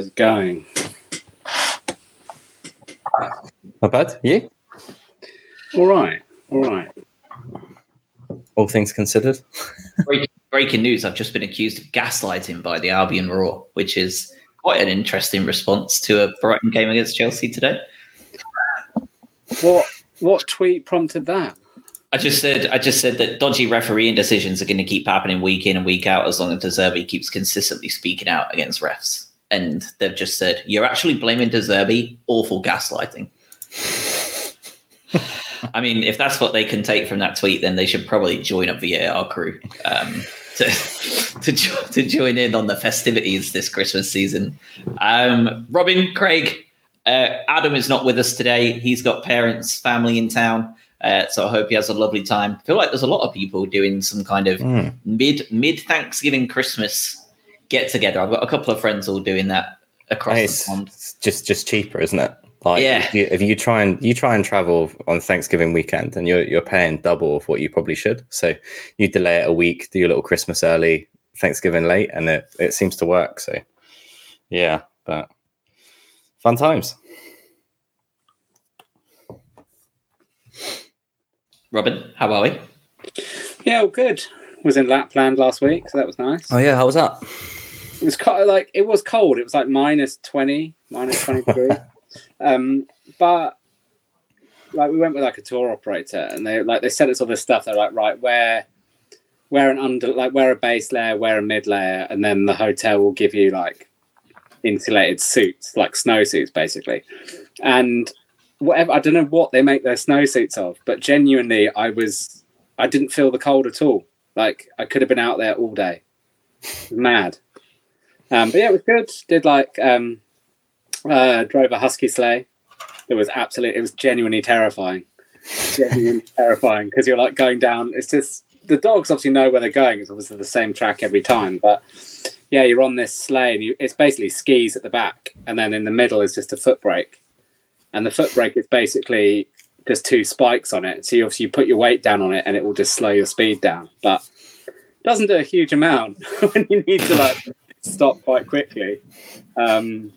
is going? Not bad. You? All right. All right. All things considered. Breaking, breaking news: I've just been accused of gaslighting by the Albion Roar, which is quite an interesting response to a Brighton game against Chelsea today. What what tweet prompted that? I just said I just said that dodgy refereeing decisions are going to keep happening week in and week out as long as De Zerbi keeps consistently speaking out against refs. And they've just said you're actually blaming De Zerbi, awful gaslighting. I mean, if that's what they can take from that tweet, then they should probably join up VAR crew um, to to, jo- to join in on the festivities this Christmas season. Um, Robin, Craig, uh, Adam is not with us today. He's got parents, family in town. Uh, so I hope he has a lovely time. I feel like there's a lot of people doing some kind of Mm. mid mid Thanksgiving Christmas get together. I've got a couple of friends all doing that across Hey, the pond. it's just just cheaper, isn't it? Like Yeah. if, you, if you try and you try and travel on Thanksgiving weekend, and you're you're paying double of what you probably should. So you delay it a week, do your little Christmas early, Thanksgiving late, and it it seems to work. So yeah, but fun times. Robin, how are we? Yeah, all good. Was in Lapland last week, so that was nice. Oh yeah, how was that? It was kind of like it was cold. It was like minus twenty, minus 23. Um, but like we went with like a tour operator, and they like they sent us all this stuff. They're like, right, where, where an under, like where a base layer, where a mid layer, and then the hotel will give you like insulated suits, like snow suits basically. And whatever, I don't know what they make their snow suits of, but genuinely, I was, I didn't feel the cold at all. Like I could have been out there all day. Mad. Um, but yeah, it was good. Did like um, uh, drove a husky sleigh. It was absolutely, it was genuinely terrifying. Genuinely terrifying because you're like going down. It's just the dogs obviously know where they're going. It's obviously the same track every time, but yeah, you're on this sleigh and you, it's basically skis at the back, and then in the middle is just a foot brake, and the foot brake is basically just two spikes on it. So you obviously you put your weight down on it, and it will just slow your speed down, but it doesn't do a huge amount when you need to like stop quite quickly. Um,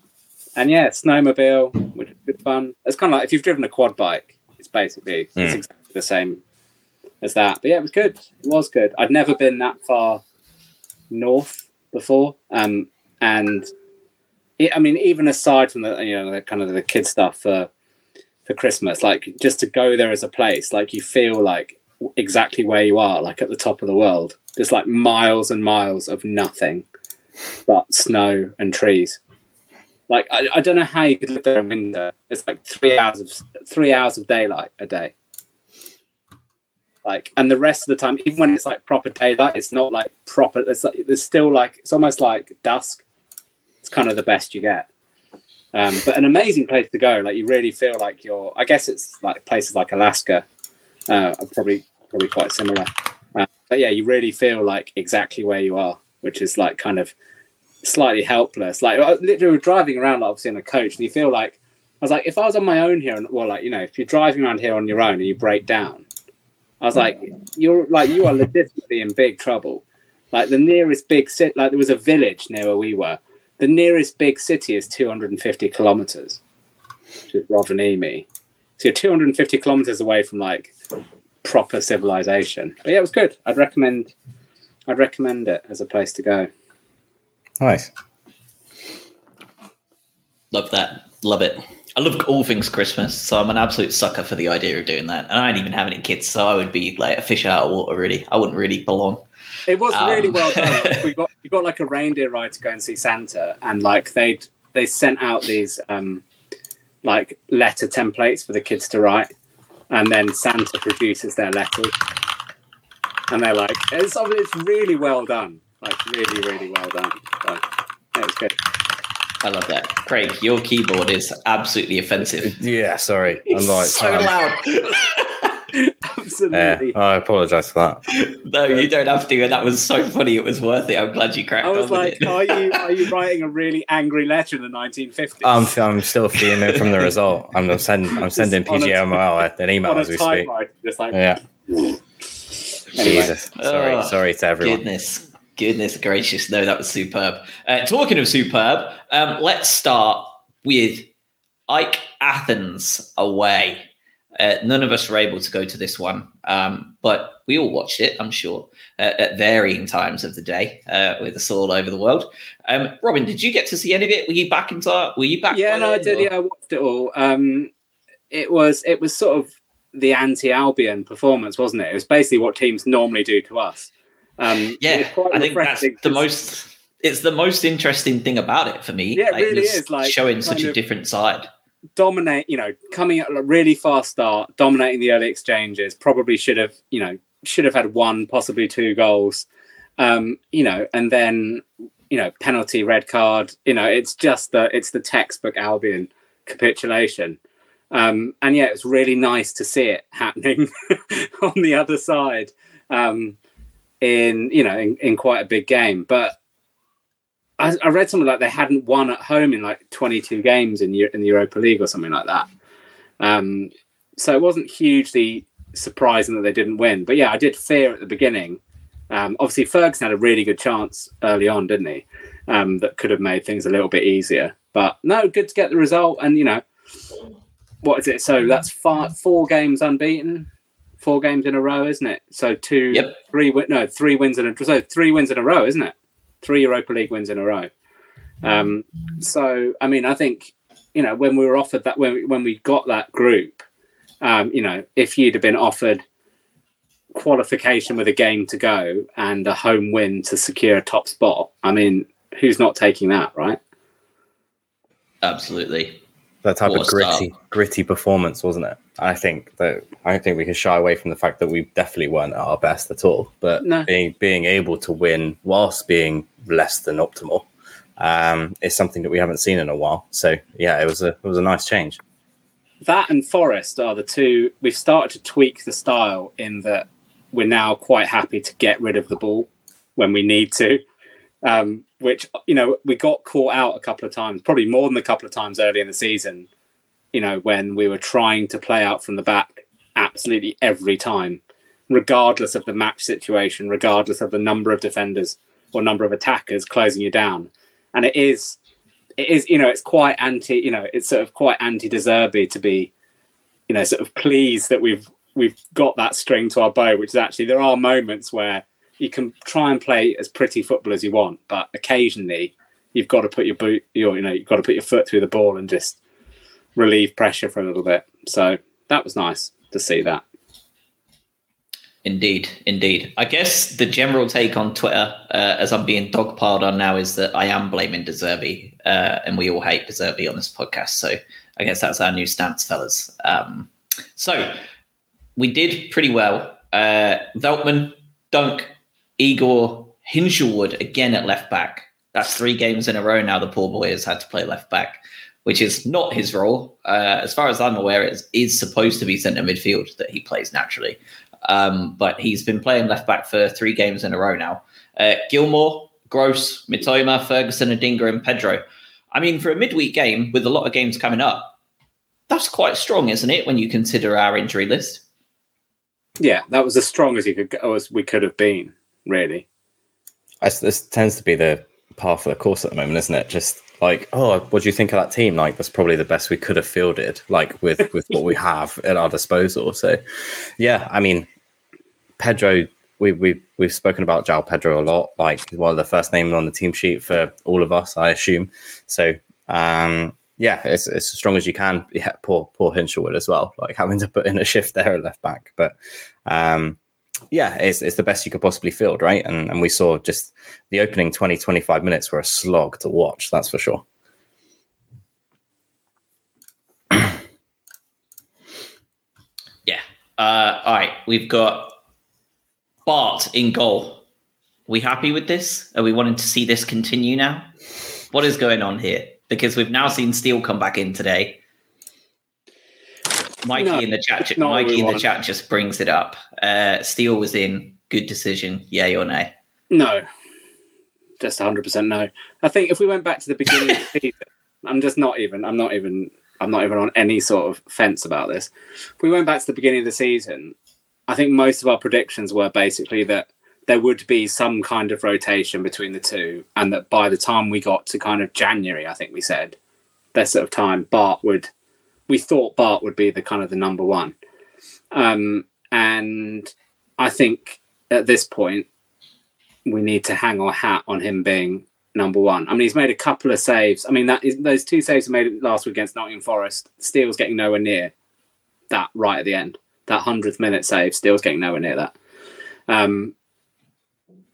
and yeah, snowmobile, which is good fun. It's kind of like if you've driven a quad bike, it's basically it's Mm. exactly the same as that. But yeah, it was good. It was good. I'd never been that far north before, um, and it, I mean, even aside from the you know the kind of the kid stuff for for Christmas, like just to go there as a place, like you feel like exactly where you are, like at the top of the world. Just like miles and miles of nothing but snow and trees. Like I, I don't know how you could live there in winter. It's like three hours of three hours of daylight a day. Like, and the rest of the time, even when it's like proper daylight, it's not like proper. It's like there's still like it's almost like dusk. It's kind of the best you get. Um, but an amazing place to go. Like you really feel like you're. I guess it's like places like Alaska uh, are probably probably quite similar. Uh, but yeah, you really feel like exactly where you are, which is like kind of slightly helpless. Like literally driving around, like, obviously in a coach, and you feel like I was like, if I was on my own here, and well, like you know, if you're driving around here on your own and you break down, I was like, you're like you are legitimately in big trouble. Like the nearest big city, like there was a village near where we were. The nearest big city is 250 kilometers, which is Rovaniemi. So you're 250 kilometers away from like proper civilization. But yeah, it was good. I'd recommend. I'd recommend it as a place to go. Nice. Love that. Love it. I love all things Christmas, so I'm an absolute sucker for the idea of doing that. And I don't even have any kids, so I would be like a fish out of water. Really, I wouldn't really belong. It was really Um, well done. we got we got like a reindeer ride to go and see Santa, and like they they sent out these um like letter templates for the kids to write, and then Santa produces their letters, and they're like it's it's really well done, like really really well done. So, yeah, it was good. I love that. Craig, your keyboard is absolutely offensive. Yeah, sorry. I'm like so um, loud. Yeah, Absolutely. I apologise for that. no, you don't have to. And that was so funny. It was worth it. I'm glad you cracked it. I was on like, with it. are you are you writing a really angry letter in the 1950s? I'm I'm still feeling it from the result. I'm sending I'm sending on PGMOL an email on a as we speak. typewriter, just like Yeah. Anyway. Jesus. Sorry, Oh, sorry to everyone. Goodness. Goodness gracious, no, that was superb. Uh, talking of superb, um, let's start with AEK Athens away. Uh, none of us were able to go to this one, um, but we all watched it, I'm sure, uh, at varying times of the day uh, with us all over the world. Um, Robin, did you get to see any of it? Were you back in time? Were you back? Yeah, no, I did. Or? Yeah, I watched it all. Um, it was it was sort of the anti-Albion performance, wasn't it? It was basically what teams normally do to us. Um, yeah, I think that's the most. It's the most interesting thing about it for me. Yeah, it like, really is. Like showing such a different side. Dominate, you know, coming at a really fast start, dominating the early exchanges. Probably should have, you know, should have had one, possibly two goals. Um, you know, and then you know, penalty, red card. You know, it's just the it's the textbook Albion capitulation. Um, and yeah, it was really nice to see it happening on the other side. Um, in you know in, in quite a big game. But I, I, read something like they hadn't won at home in like 22 games in in the Europa League or something like that. Um, so it wasn't hugely surprising that they didn't win. But yeah, I did fear at the beginning. Um, obviously, Ferguson had a really good chance early on, didn't he? Um, that could have made things a little bit easier. But no, good to get the result. And you know, what is it? So that's five, four games unbeaten four games in a row, isn't it? So two, yep. three, no, three wins in a so three wins in a row, isn't it? Three Europa League wins in a row. Um, so I mean, I think you know when we were offered that when we, when we got that group, um, you know, if you'd have been offered qualification with a game to go and a home win to secure a top spot, I mean, who's not taking that, right? Absolutely that type of gritty start. gritty performance, wasn't it? I think that I don't think we can shy away from the fact that we definitely weren't at our best at all. But no. being being able to win whilst being less than optimal um, is something that we haven't seen in a while. So yeah, it was a it was a nice change. That and Forest are the two we've started to tweak the style in that we're now quite happy to get rid of the ball when we need to. Um, which you know we got caught out a couple of times, probably more than a couple of times early in the season. You know when we were trying to play out from the back absolutely every time, regardless of the match situation, regardless of the number of defenders or number of attackers closing you down, and it is it is you know it's quite anti you know it's sort of quite anti De Zerbi to be you know sort of pleased that we've we've got that string to our bow which is actually there are moments where you can try and play as pretty football as you want, but occasionally you've got to put your boot, your, you know, you've got to put your foot through the ball and just relieve pressure for a little bit. So that was nice to see that. Indeed, indeed. I guess the general take on Twitter, uh, as I'm being dogpiled on now, is that I am blaming De Zerbi, uh, and we all hate De Zerbi on this podcast. So I guess that's our new stance, fellas. Um, so we did pretty well. Uh, Veltman, Dunk, Igor Hinshelwood again at left back. That's three games in a row now. The poor boy has had to play left back, which is not his role. Uh, as far as I'm aware, it is, supposed to be centre midfield that he plays naturally. Um, but he's been playing left back for three games in a row now. Uh, Gilmour, Gross, Mitoma, Ferguson, Adingra, and Pedro. I mean, for a midweek game with a lot of games coming up, that's quite strong, isn't it? When you consider our injury list. Yeah, that was as strong as could as we could have been really. this tends to be the path of the course at the moment, isn't it? Just like, oh, what do you think of that team? Like, that's probably the best we could have fielded, like with with what we have at our disposal. So, yeah, I mean, Pedro, we we we've spoken about João Pedro a lot. Like, one of the first names on the team sheet for all of us, I assume. So, um, yeah, it's, it's as strong as you can. Yeah, poor poor Hinshelwood as well, like having to put in a shift there at left back. But um, yeah, it's, it's the best you could possibly field, right? And, and we saw just the opening 20, 25 minutes were a slog to watch, that's for sure. yeah. Uh, all right. We've got Bart in goal. we happy with this? Are we wanting to see this continue now? What is going on here? Because we've now seen Steele come back in today. Mikey no, in the chat. Mikey in the chat just brings it up. Uh, Steele was in. Good decision. Yay or nay? No, just 100 percent no. I think if we went back to the beginning of the season, I'm just not even. I'm not even. I'm not even on any sort of fence about this. If we went back to the beginning of the season, I think most of our predictions were basically that there would be some kind of rotation between the two, and that by the time we got to kind of January, I think we said that sort of time, Bart would. We thought Bart would be the kind of the number one, um, and I think at this point we need to hang our hat on him being number one. I mean, he's made a couple of saves. I mean, that is those two saves he made last week against Nottingham Forest. Steele's getting nowhere near that right at the end. That hundredth minute save, Steele's getting nowhere near that. Um,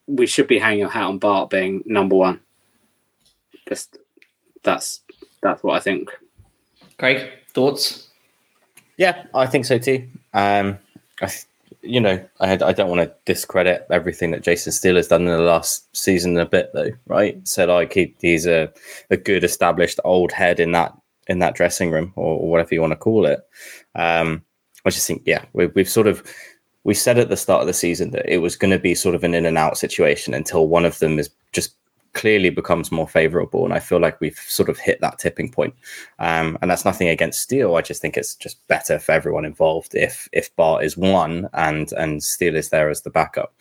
we should be hanging our hat on Bart being number one. Just that's that's what I think. Craig, thoughts? Yeah, I think so too. Um, I, you know, I, I don't want to discredit everything that Jason Steele has done in the last season a bit, though, right? So, like, he, he's a, a good established old head in that in that dressing room, or, or whatever you want to call it. Um, I just think, yeah, we, we've sort of we said at the start of the season that it was going to be sort of an in and out situation until one of them is clearly becomes more favorable. And I feel like we've sort of hit that tipping point. Um, and that's nothing against Steele. I just think it's just better for everyone involved if if Bart is one and and Steele is there as the backup.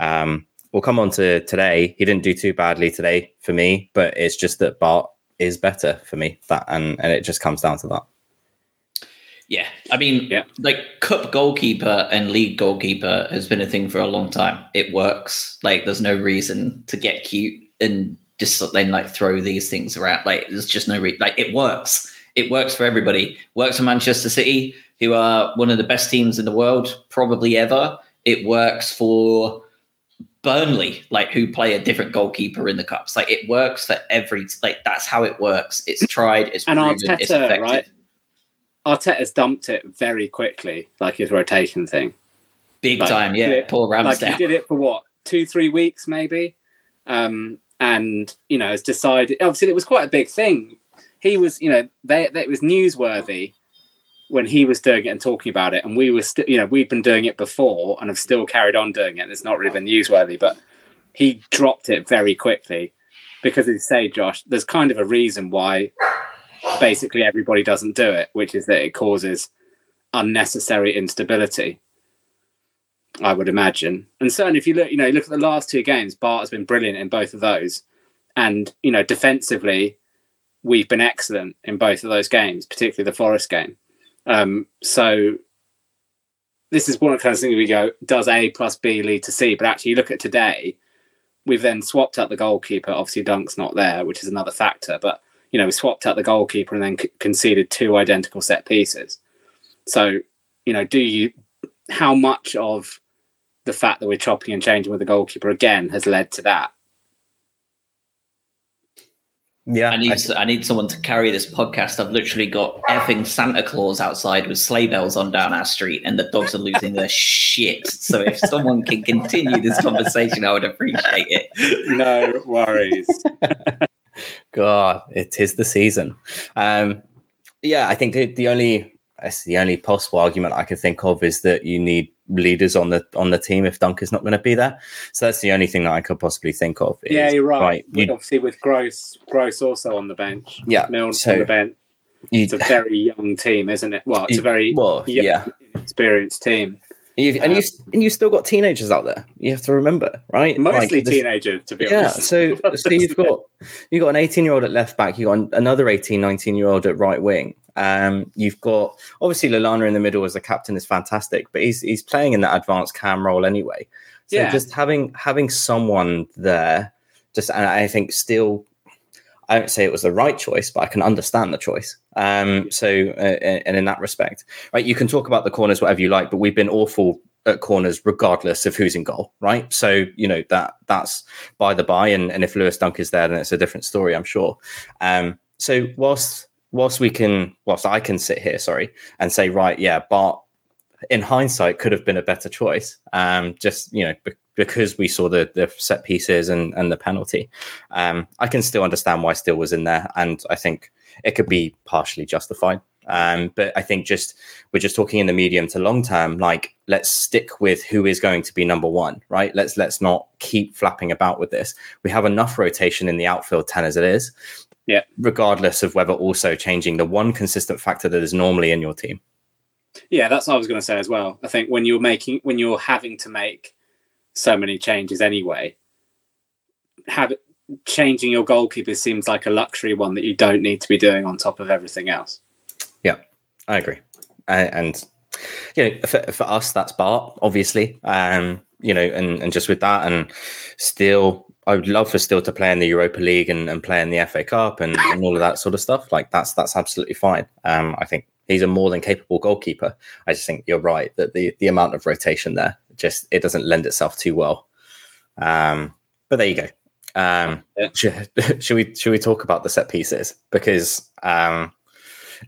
Um, we'll come on to today. He didn't do too badly today for me, but it's just that Bart is better for me. That and and it just comes down to that. Yeah, I mean, Yeah. like cup goalkeeper and league goalkeeper has been a thing for a long time. It works. Like, there's no reason to get cute and just then like throw these things around. Like, there's just no reason. Like, it works. It works for everybody. Works for Manchester City, who are one of the best teams in the world, probably ever. It works for Burnley, like who play a different goalkeeper in the cups. Like, it works for every. Like, that's how it works. It's tried. It's And proven. it's Arteta, effective. right? Arteta's dumped it very quickly, like his rotation thing. Big Like, time, yeah. Paul like Ramsdale. he did it for what two three weeks maybe um and you know has decided obviously it was quite a big thing. He was you know they, they it was newsworthy when he was doing it and talking about it and we were still you know we've been doing it before and have still carried on doing it and it's not really been newsworthy but he dropped it very quickly because as you say josh there's kind of a reason why basically everybody doesn't do it which is that it causes unnecessary instability I would imagine. And certainly, if you look, you know, you look at the last two games, Bart has been brilliant in both of those, and you know, defensively, we've been excellent in both of those games, particularly the Forest game. Um, so this is one of the kind of things we go: does A plus B lead to C? But actually, you look at today, we've then swapped out the goalkeeper. Obviously, Dunk's not there, which is another factor. But you know, we swapped out the goalkeeper and then c- conceded two identical set pieces. So, you know, do you? How much of the fact that we're chopping and changing with the goalkeeper again has led to that. Yeah, I need I need someone to carry this podcast. I've literally got effing Santa Claus outside with sleigh bells on down our street, and the dogs are losing their shit. So if someone can continue this conversation, I would appreciate it. No worries. God, it is the season. Um, yeah, I think the, the only that's the only possible argument I could think of is that you need leaders on the on the team if Dunker's not going to be there. So that's the only thing that I could possibly think of. is, yeah, you're right. you- Obviously, with Gross, Gross also on the bench. yeah, Mills so on the bench. you, It's a very young team, isn't it? Well, it's a very well, young, yeah, experienced team. You've, and you and you've still got teenagers out there. You have to remember, right? Mostly Like, this- teenagers, to be Yeah, honest. so so you've got you've got an 18 year old at left back, you've got another 18, 19 year old at right wing. Um, you've got obviously Lallana in the middle as the captain is fantastic, but he's he's playing in that advanced cam role anyway. So Yeah. just having having someone there, just and I think still, I don't say it was the right choice, but I can understand the choice. Um, so uh, and in that respect, right, you can talk about the corners whatever you like, but we've been awful at corners regardless of who's in goal, right? So you know that that's by the by, and, and if Lewis Dunk is there, then it's a different story, I'm sure. Um, so whilst whilst we can, whilst I can sit here, sorry, and say, right, yeah, Bart, in hindsight, could have been a better choice. Um, just you know, because we saw the the set pieces and and the penalty, um, I can still understand why Steele was in there, and I think it could be partially justified. Um, but I think just we're just talking in the medium to long term. Like, let's stick with who is going to be number one, right? Let's let's not keep flapping about with this. We have enough rotation in the outfield ten as it is. Yeah. Regardless of whether also changing the one consistent factor that is normally in your team. Yeah, that's what I was going to say as well. I think when you're making, when you're having to make so many changes anyway. Have changing your goalkeeper seems like a luxury one that you don't need to be doing on top of everything else. Yeah, I agree. And you know, for, for us, that's Bart, obviously. Um, you know, and, and just with that, and still, I would love for still to play in the Europa League and, and play in the FA Cup and, and all of that sort of stuff. Like that's that's absolutely fine. Um, I think he's a more than capable goalkeeper. I just think you're right that the the amount of rotation there just it doesn't lend itself too well. Um, but there you go. Um, Yeah. should, should we should we talk about the set pieces because um,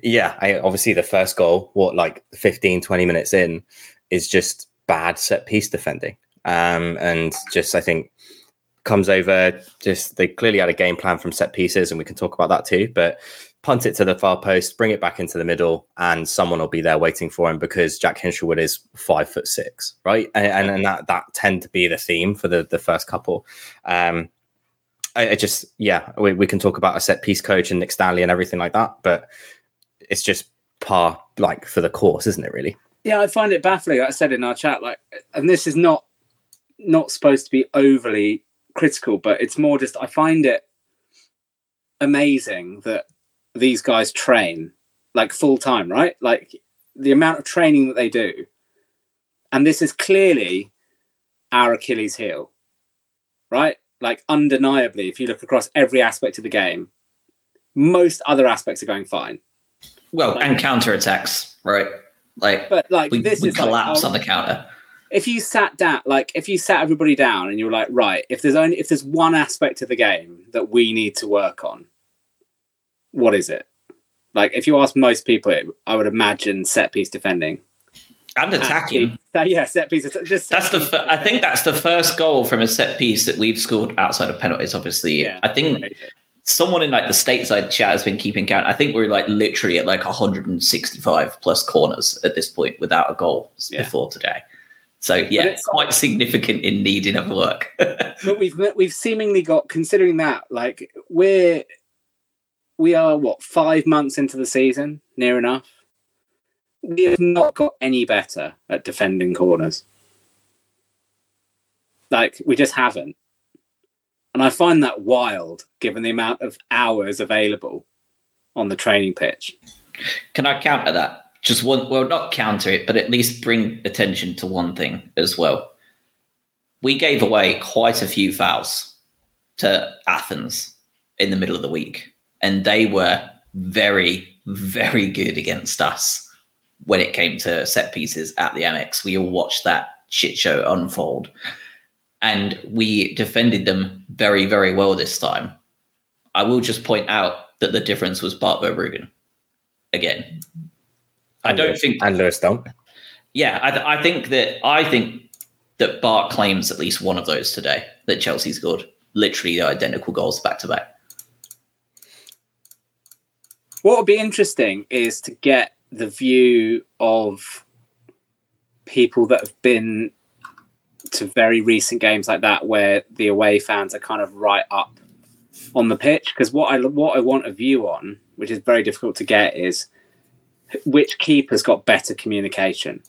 yeah, I, obviously the first goal, what like 15, 20 minutes in, is just bad set piece defending. Um, and just I think comes over. Just they clearly had a game plan from set pieces, and we can talk about that too. But punt it to the far post, bring it back into the middle, and someone will be there waiting for him because Jack Hinshelwood is five foot six, right? And, and, and that that tend to be the theme for the the first couple. Um, I, I just yeah, we, we can talk about a set piece coach and Nick Stanley and everything like that, but it's just par like for the course, isn't it? Really? Yeah, I find it baffling. Like I said in our chat, like, and this is not not supposed to be overly critical, but it's more just I find it amazing that these guys train like full time, right? Like the amount of training that they do, and this is clearly our Achilles heel, right? Like undeniably, if you look across every aspect of the game, most other aspects are going fine. Well, and counter attacks, right? Like But like we, this we is like, collapse oh, on the counter. if you sat down like if you sat everybody down and you're like right if there's only if there's one aspect of the game that we need to work on what is it like if you ask most people i would imagine set piece defending And attacking. That- yeah set piece just That's the. fir- I think that's the first goal from a set piece that we've scored outside of penalties. Obviously, Yeah. I think someone in like the stateside chat has been keeping count. I think we're like literally at like 165 plus corners at this point without a goal Yeah. before today. So yeah, it's- quite significant in needing of work. but we've we've seemingly got considering that like we're we are what five months into the season near enough we have not got any better at defending corners like we just haven't and i find that wild given the amount of hours available on the training pitch Can I counter that? Just one. Well, not counter it, but at least bring attention to one thing as well. We gave away quite a few fouls to Athens in the middle of the week, and they were very, very good against us when it came to set pieces at the Amex. We all watched that shit show unfold, and we defended them very, very well this time. I will just point out that the difference was Bart Verbruggen again. I don't think. And Lewis Dunk. Yeah, I, th- I think that I think that Bart claims at least one of those today that Chelsea scored. Literally the identical goals back to back. What would be interesting is to get the view of people that have been to very recent games like that, where the away fans are kind of right up on the pitch. Because what I what I want a view on, which is very difficult to get, is which keeper's got better communication.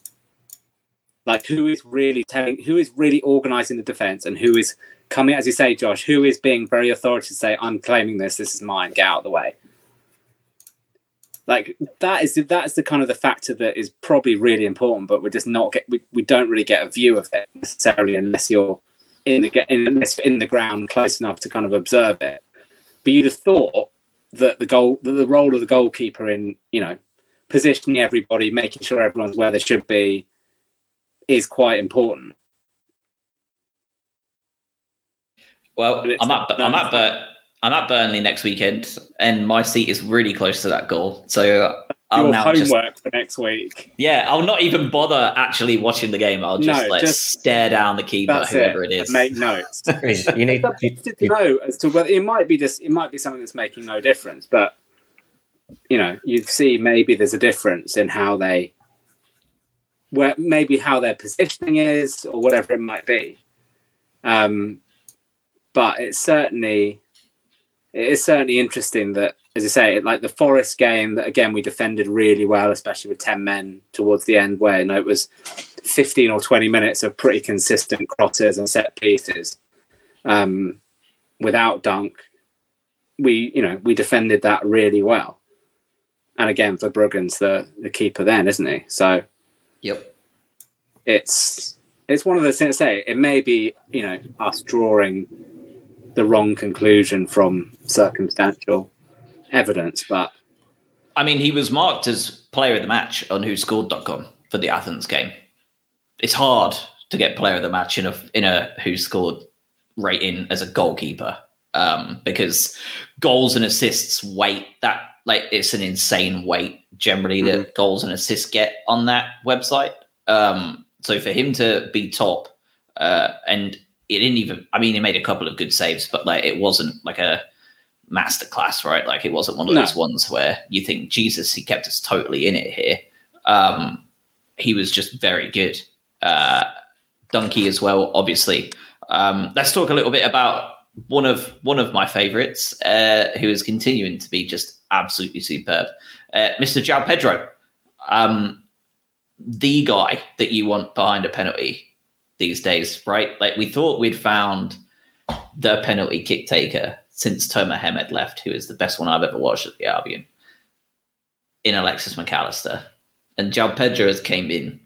Like who is really telling, who is really organising the defence, and who is coming, as you say, Josh, who is being very authoritative to say, "I'm claiming this. This is mine. Get out of the way." Like that is that is the kind of the factor that is probably really important but we're just not get we, we don't really get a view of it necessarily unless you're in the in, unless in the ground close enough to kind of observe it. But you'd have thought that the goal that the role of the goalkeeper in you know positioning everybody making sure everyone's where they should be is quite important. Well, I'm at not- I'm at Bur- I'm at Burnley next weekend, and my seat is really close to that goal. So I'll your now homework just for next week yeah, I'll not even bother actually watching the game. I'll just No, like just- stare down the keeper, that's whoever it, it is. make notes You need. You- to know as to whether it might be just it might be something that's making no difference, but you know, you see maybe there's a difference in how they where maybe how their positioning is or whatever it might be. Um but it's certainly it is certainly interesting that as I say, like the Forest game that again we defended really well, especially with ten men towards the end, where you know it was 15 or 20 minutes of pretty consistent crosses and set pieces um, without Dunk, we you know we defended that really well. And again, for Verbruggen's the the keeper then, isn't he? So Yep. it's it's one of those things. To say it may be you know us drawing the wrong conclusion from circumstantial evidence, but I mean, he was marked as player of the match on WhoScored.com for the Athens game. It's hard to get player of the match in a in a WhoScored rating as a goalkeeper um, because goals and assists weight that like it's an insane weight generally that goals and assists get on that website. Um, so for him to be top uh, and it didn't even I mean he made a couple of good saves, but like it wasn't like a masterclass, right? Like it wasn't one of No. those ones where you think, Jesus, he kept us totally in it here. Um, he was just very good. Uh, Donkey as well, obviously. Um, let's talk a little bit about one of one of my favorites, uh, who is continuing to be just absolutely superb, uh, Mr. João Pedro, um, the guy that you want behind a penalty these days, right? Like we thought we'd found the penalty kick taker since Tomer Hemed left, who is the best one I've ever watched at the Albion, in Alexis Mac Allister. And João Pedro has came in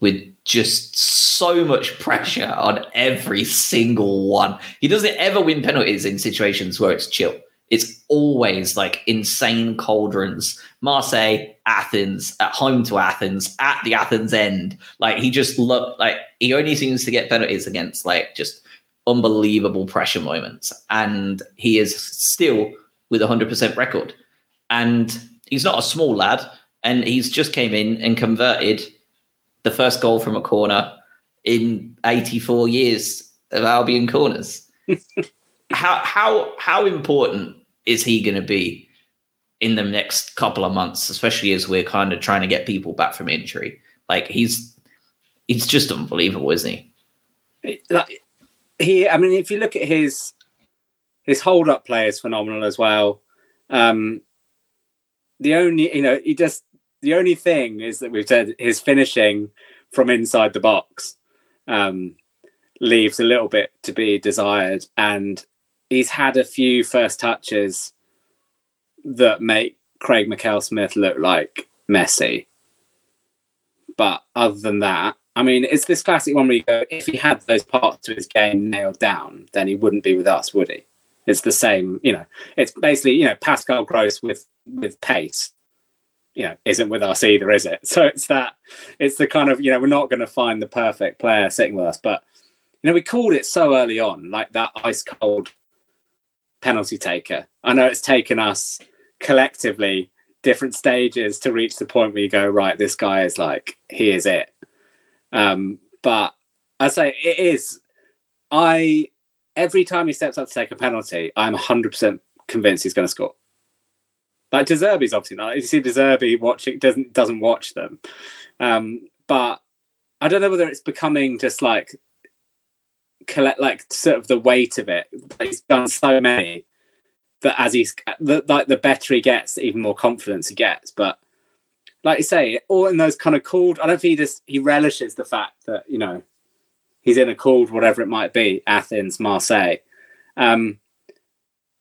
with just so much pressure on every single one. He doesn't ever win penalties in situations where it's chill. It's always like insane cauldrons. Marseille, Athens, at home to Athens, at the Athens end. Like he just look like he only seems to get penalties against like just unbelievable pressure moments. And he is still with a hundred percent record. And he's not a small lad, and he's just came in and converted the first goal from a corner in 84 years of Albion corners. how how how important is he going to be in the next couple of months, especially as we're kind of trying to get people back from injury? Like he's he's just unbelievable, isn't he? like he i mean if you look at his his hold up play is phenomenal as well um the only you know he just the only thing is that we've said his finishing from inside the box um leaves a little bit to be desired and he's had a few first touches that make craig mccall smith look like messi but other than that I mean, it's this classic one where you go, if he had those parts of his game nailed down, then he wouldn't be with us, would he? It's the same, you know. It's basically, you know, Pascal Gross with with pace, you know, isn't with us either, is it? So it's that, it's the kind of, you know, we're not going to find the perfect player sitting with us, but you know, we called it so early on, like that ice cold penalty taker. I know it's taken us collectively different stages to reach the point where you go, right, this guy is like, he is it. Um, but I say it is. I every time he steps up to take a penalty, I'm 100 percent convinced he's going to score. Like De Zerbi's obviously not. You see Deserby watching doesn't doesn't watch them, um, but I don't know whether it's becoming just like collect like sort of the weight of it. He's done so many that as he's the, like the better he gets, even more confidence he gets. But like you say, all in those kind of cooled. I don't think he just he relishes the fact that you know he's in a cooled whatever it might be, Athens, Marseille, um,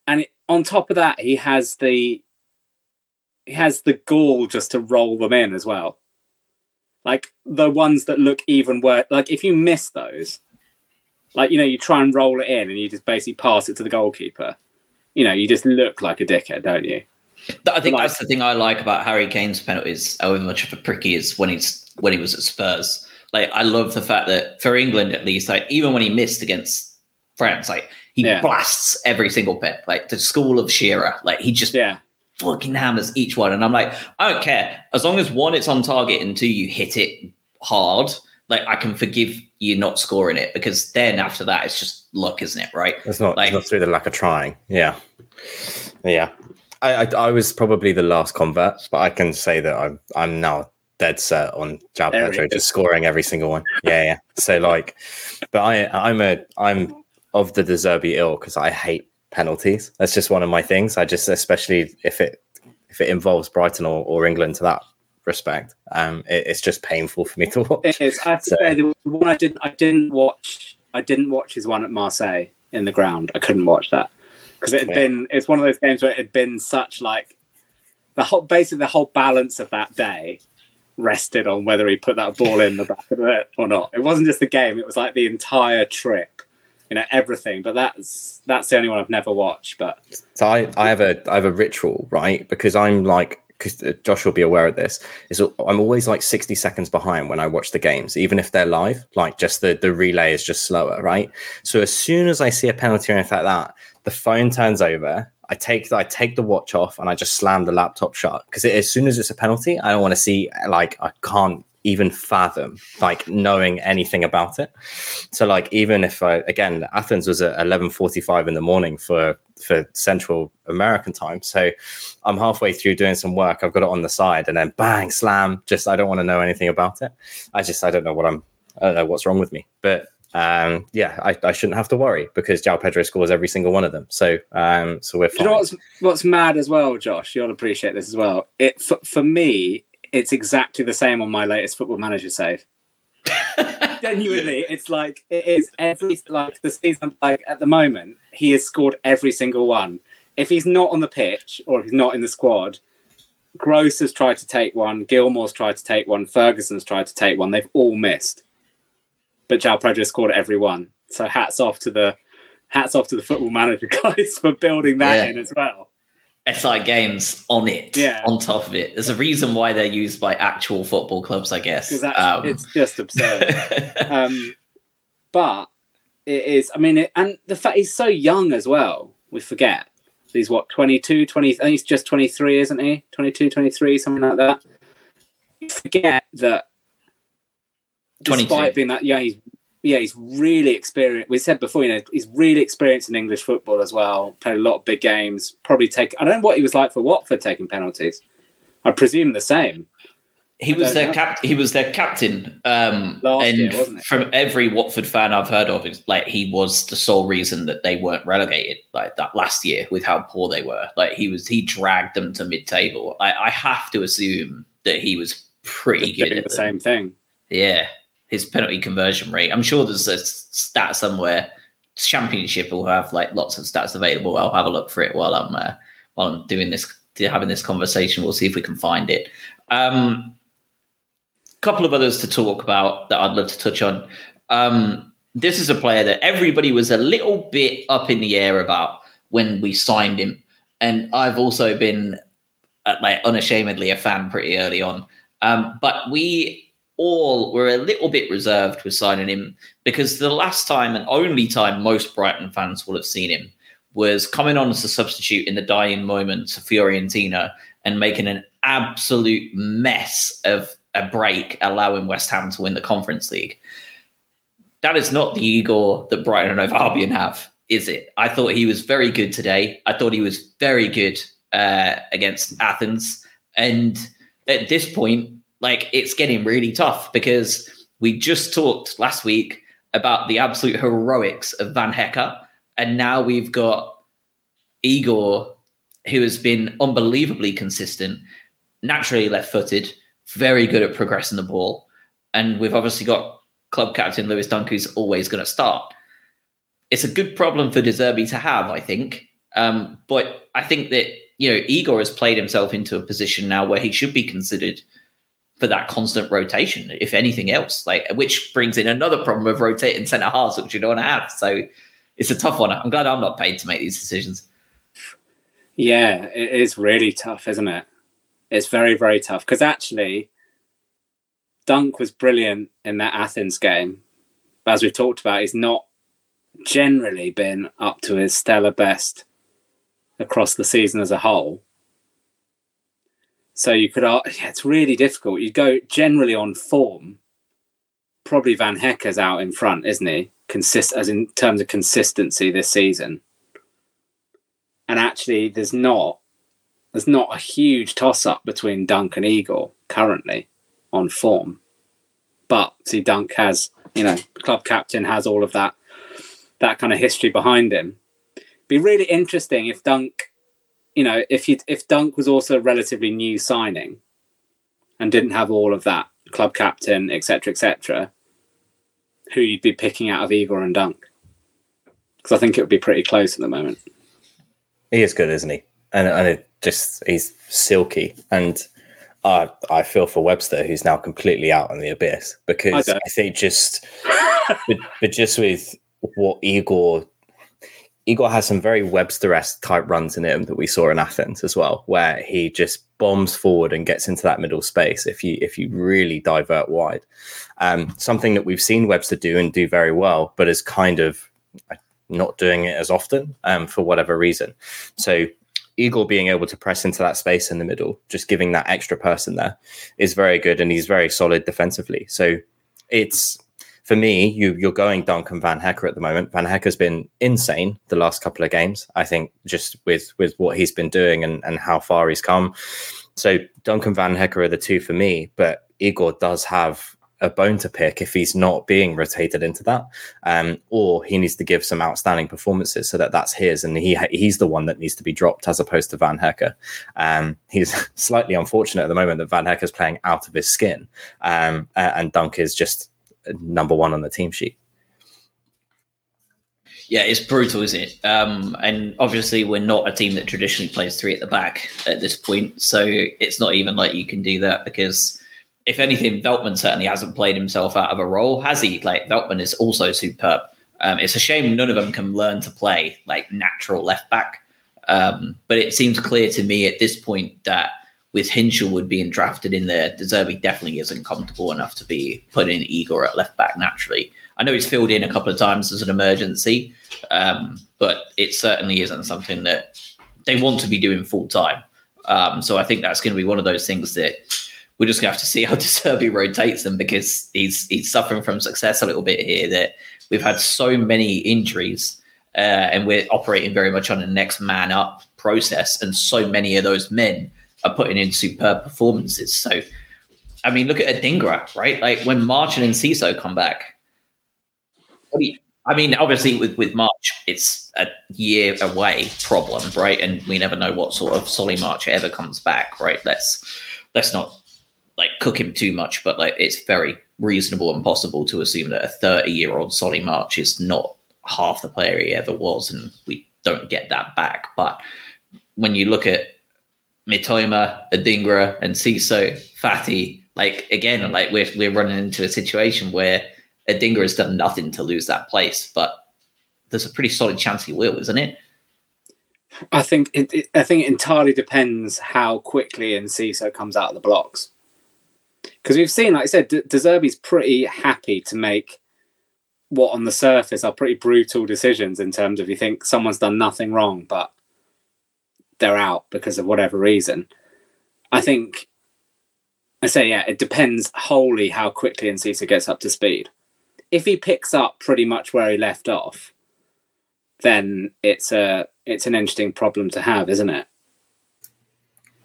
and on top of that, he has the he has the gall just to roll them in as well. Like the ones that look even worse. Like if you miss those, like you know, you try and roll it in and you just basically pass it to the goalkeeper. You know, you just look like a dickhead, don't you? I think Like- that's the thing I like about Harry Kane's penalties, however much of a prick he is when he's when he was at Spurs. Like I love the fact that for England at least, like even when he missed against France, like he Yeah. blasts every single pen, like the school of Shearer. Like he just Yeah, fucking hammers each one. And I'm like, I don't care. As long as one, it's on target, and two, you hit it hard, like I can forgive you not scoring it because then after that, it's just luck, isn't it? Right. It's not, Like- it's not through the lack of trying. Yeah. Yeah. I, I, I was probably the last convert, but I can say that I'm I'm now dead set on Pedro just scoring every single one. Yeah, yeah. So like, but I I'm a I'm of the De Zerbi ill because I hate penalties. That's just one of my things. I just especially if it if it involves Brighton or, or England to that respect. Um, it, it's just painful for me to watch. It is. I have to So- say, the one I didn't, I didn't watch. I didn't watch his one at Marseille in the ground. I couldn't watch that because it had Yeah. been. It's one of those games where it had been such like the whole, basically the whole balance of that day rested on whether he put that ball in the back of it or not. It wasn't just the game; it was like the entire trip. You know everything, but that's that's the only one I've never watched. But So I, I have a I have a ritual, right? Because I'm like because uh, Josh will be aware of this, is I'm always like 60 seconds behind when I watch the games, even if they're live. Like just the the relay is just slower, right? So as soon as I see a penalty or anything like that, the phone turns over. I take I take the watch off and I just slam the laptop shut because as soon as it's a penalty, I don't want to see like I can't even fathom like knowing anything about it. So like even if I again Athens was at eleven forty five in the morning for for Central American time, so I'm halfway through doing some work. I've got it on the side, and then bang slam. Just I don't want to know anything about it. I just I don't know what I'm I don't know what's wrong with me, but. Um, yeah, I, I shouldn't have to worry because João Pedro scores every single one of them. So, um, so we're fine. you know what's what's mad as well, Josh? You'll appreciate this as well. It for, for me, it's exactly the same on my latest Football Manager save. Genuinely, it's like it is every like the season. Like at the moment, he has scored every single one. If he's not on the pitch or if he's not in the squad, Gross has tried to take one. Gilmour's tried to take one. Ferguson's tried to take one. They've all missed, but João Pedro scored every one. So hats off to the hats off to the Football Manager guys for building that Yeah. in as well. SI games on it, Yeah. on top of it. There's a reason why they're used by actual football clubs, I guess. Um, it's just absurd. um, but it is. I mean, it, and the fact he's so young as well. We forget he's what 22, 20. I think he's just twenty three, isn't he? 22, 23, something like that. You forget that. 22. Despite being that yeah, he's yeah, he's really experienced. We said before, you know, he's really experienced in English football as well. Played a lot of big games. Probably take. I don't know what he was like for Watford taking penalties. I presume the same. He I was their cap. He was their captain. Um, Last and year, from every Watford fan I've heard of, it's like he was the sole reason that they weren't relegated. Like that last year, with how poor they were. Like he was, he dragged them to mid-table. I, I have to assume that he was pretty good at the them. same thing. Yeah, his penalty conversion rate. I'm sure there's a stat somewhere. Championship will have like lots of stats available. I'll have a look for it while I'm uh, while I'm doing this, having this conversation. We'll see if we can find it. Um, couple of others to talk about that I'd love to touch on. Um, this is a player that everybody was a little bit up in the air about when we signed him, and I've also been uh, like unashamedly a fan pretty early on. Um, but we all were a little bit reserved with signing him because the last time and only time most Brighton fans will have seen him was coming on as a substitute in the dying moments of Fiorentina and making an absolute mess of a break, allowing West Ham to win the Conference League. That is not the Igor that Brighton and Albion have, is it? I thought he was very good today. I thought he was very good uh, against Athens. And at this point, like it's getting really tough because we just talked last week about the absolute heroics of Van Hecke, and now we've got Igor, who has been unbelievably consistent, naturally left-footed, very good at progressing the ball, and we've obviously got club captain Lewis Dunk, who's always going to start. It's a good problem for De Zerbi to have, I think. Um, but I think that you know Igor has played himself into a position now where he should be considered for that constant rotation, if anything else. Like, which brings in another problem of rotating centre halves, which you don't want to have. So it's a tough one. I'm glad I'm not paid to make these decisions. Yeah, it is really tough, isn't it? It's very, very tough because actually, Dunk was brilliant in that Athens game. But as we've talked about, he's not generally been up to his stellar best across the season as a whole. So you could, yeah, it's really difficult. You go generally on form. Probably Van Hecke's out in front, isn't he? Consist as in terms of consistency this season and actually there's not there's not a huge toss up between Dunk and Eagle currently on form. But see Dunk has, you know, club captain has all of that that kind of history behind him. Be really interesting if Dunk, you know, if you if Dunk was also a relatively new signing and didn't have all of that club captain, etc., etc., who you'd be picking out of Igor and Dunk? Because I think it would be pretty close at the moment. He is good, isn't he? And and it just he's silky, and I I feel for Webster, who's now completely out in the abyss because I I, think just but, but just with what Igor Igor has some very Webster-esque type runs in him that we saw in Athens as well, where he just bombs forward and gets into that middle space if you if you really divert wide. Um, something that we've seen Webster do and do very well, but is kind of not doing it as often um, for whatever reason. So Igor being able to press into that space in the middle, just giving that extra person there, is very good, and he's very solid defensively. So it's for me, you you're going Duncan Van Hecke at the moment. Van Hecke's been insane the last couple of games. I think just with with what he's been doing and and how far he's come. So Duncan Van Hecke are the two for me, but Igor does have a bone to pick if he's not being rotated into that, um, or he needs to give some outstanding performances so that that's his, and he he's the one that needs to be dropped as opposed to Van Hecke. Um, he's slightly unfortunate at the moment that Van Hecke's playing out of his skin, um, and Dunk is just number one on the team sheet. Yeah, it's brutal, isn't it? Um, and obviously, we're not a team that traditionally plays three at the back at this point. So it's not even like you can do that because, if anything, Veltman certainly hasn't played himself out of a role, has he? Like, Veltman is also superb. Um, it's a shame none of them can learn to play like natural left back. Um, but it seems clear to me at this point that with Hinshelwood being drafted in there, De Zerbi definitely isn't comfortable enough to be put in Igor at left back naturally. I know he's filled in a couple of times as an emergency, um, but it certainly isn't something that they want to be doing full time. Um, so I think that's going to be one of those things that we're just going to have to see how De Zerbi rotates them because he's he's suffering from success a little bit here. That we've had so many injuries uh, and we're operating very much on a next man up process, and so many of those men are putting in superb performances. So, I mean, look at Adingra, right? Like when Martin and Ciso come back. Do you, I mean, obviously with with March, it's a year away problem, right? And we never know what sort of Solly March ever comes back, right? Let's let's not like cook him too much, but like it's very reasonable and possible to assume that a 30 year old Solly March is not half the player he ever was, and we don't get that back. But when you look at Mitoma, Adingra, and Ciso, Fati, like again, like we're we're running into a situation where Adingra has done nothing to lose that place, but there's a pretty solid chance he will, isn't it? I think it, it, I think it entirely depends how quickly Enciso comes out of the blocks. Because we've seen, like I said, De Zerbi's pretty happy to make what on the surface are pretty brutal decisions in terms of you think someone's done nothing wrong, but they're out because of whatever reason. I think I say, yeah, it depends wholly how quickly Enciso gets up to speed. If he picks up pretty much where he left off, then it's a it's an interesting problem to have, isn't it?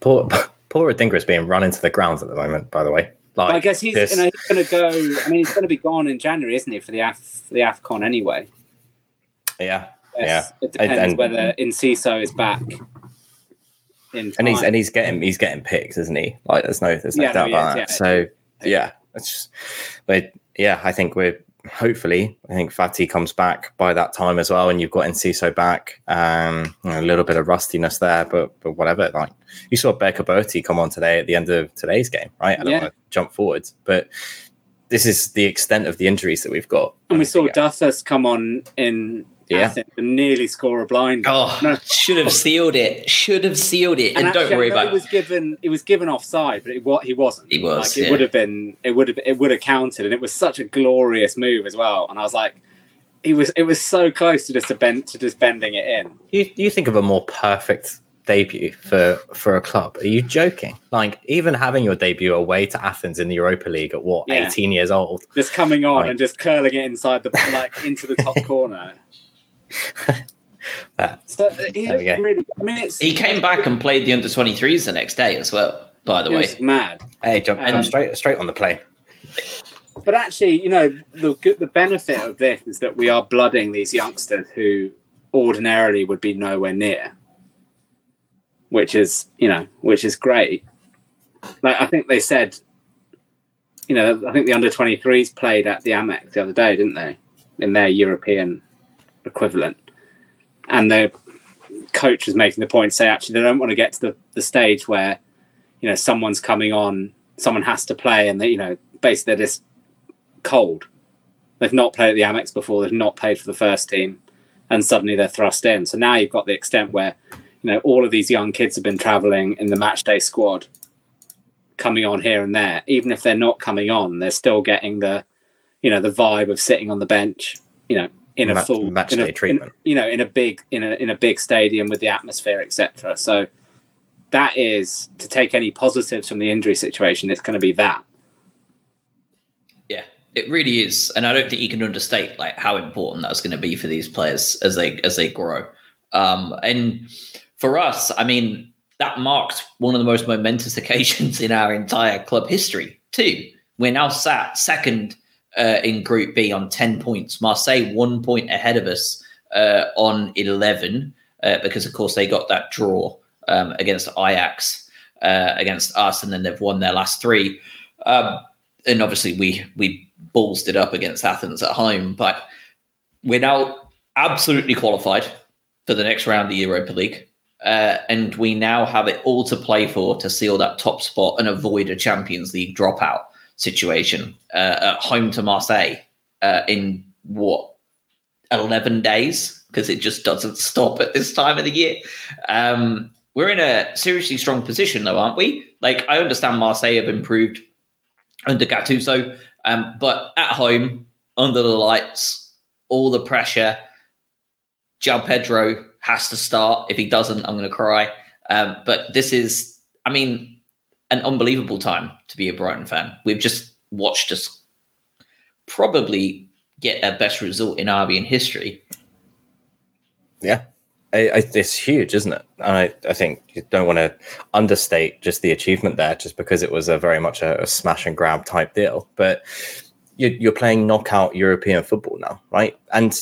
Poor poor Adingra is being run into the ground at the moment. By the way, like But I guess he's, you know, he's going to go. I mean, he's going to be gone in January, isn't he, for the Af for the Afcon anyway? yeah. Yeah. It depends And- and- whether Enciso is back. In and he's and he's getting he's getting picked, isn't he? Like there's no there's no Yeah, doubt yeah, about yeah. that. So yeah, it's just, but yeah, I think we're hopefully I think Fati comes back by that time as well, and you've got Enciso back. Um, a little bit of rustiness there, but but whatever. Like you saw Baker Boaitey come on today at the end of today's game, right? I don't Yeah. want to jump forwards, but this is the extent of the injuries that we've got. and we saw Duffus come on in Yeah. Athens and nearly score a blind. Oh, No. should have sealed it. Should have sealed it. And, don't actually, worry about It was given. It was given offside, but it, what he wasn't. He was, Like, it would have been. It would have. It would have counted, and it was such a glorious move as well. And I was like, he was. It was so close to just a bend to just bending it in. You you think of a more perfect debut for for a club? Are you joking? Like even having your debut away to Athens in the Europa League at what Yeah. 18 years old? just coming on Right. and just curling it inside the like into the top corner. That- So uh, he There we go. really, I mean, it's He came back and played the under 23s the next day as well, by the way. was mad. hey, jump, Um, jump straight straight on the plane. But actually, you know, the the benefit of this is that we are blooding these youngsters who ordinarily would be nowhere near, which is you know, which is great. like I think they said, you know, I think the under 23s played at the Amex the other day, didn't they? In their European equivalent, and the coach was making the point say actually they don't want to get to the, the stage where you know someone's coming on, someone has to play, and they you know basically they're just cold. They've not played at the Amex before. They've not played for the first team, and suddenly they're thrust in. So now you've got the extent where you know all of these young kids have been traveling in the match day squad coming on here and there even if they're not coming on they're still getting the you know the vibe of sitting on the bench you know in a Ma- full match in a, treatment. in- you know in a big in a in a big stadium with the atmosphere etc so that is to take any positives from the injury situation it's going to be that Yeah, it really is, and I don't think you can understate like how important that's going to be for these players as they as they grow. Um, and for us, I mean, that marked one of the most momentous occasions in our entire club history. Too, we're now sat second uh, in Group B on ten points. Marseille one point ahead of us uh, on eleven uh, because, of course, they got that draw um, against Ajax uh, against us, and then they've won their last three. Um, and obviously we we ballsed it up against Athens at home, but we're now absolutely qualified for the next round of the Europa League. Uh, and we now have it all to play for to seal that top spot and avoid a Champions League dropout situation uh, at home to Marseille uh, in what 11 days because it just doesn't stop at this time of the year. Um, we're in a seriously strong position, though, aren't we? Like, I understand Marseille have improved under Gattuso, um, but at home, under the lights, all the pressure. João Pedro has to start. If he doesn't, I'm going to cry. Um, but this is, I mean, an unbelievable time to be a Brighton fan. We've just watched us probably get our best result in RB in history. Yeah. I, I, it's huge, isn't it? And I, I think you don't want to understate just the achievement there, just because it was a very much a, a smash and grab type deal. But you, you're playing knockout European football now, right? And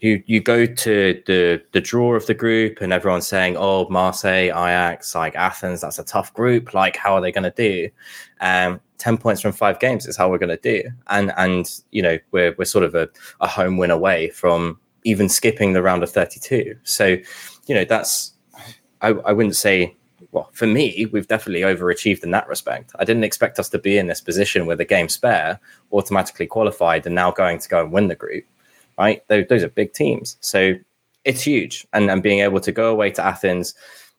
you you go to the the draw of the group, and everyone's saying, "Oh, Marseille, Ajax, like Athens, that's a tough group. Like, how are they going to do?" Um, ten points from five games is how we're going to do, and and you know we're we're sort of a, a home win away from even skipping the round of 32. So, you know, that's, I, I wouldn't say, well, for me, we've definitely overachieved in that respect. I didn't expect us to be in this position with a game spare, automatically qualified, and now going to go and win the group, right? Those, those are big teams. So it's huge. And, and being able to go away to Athens,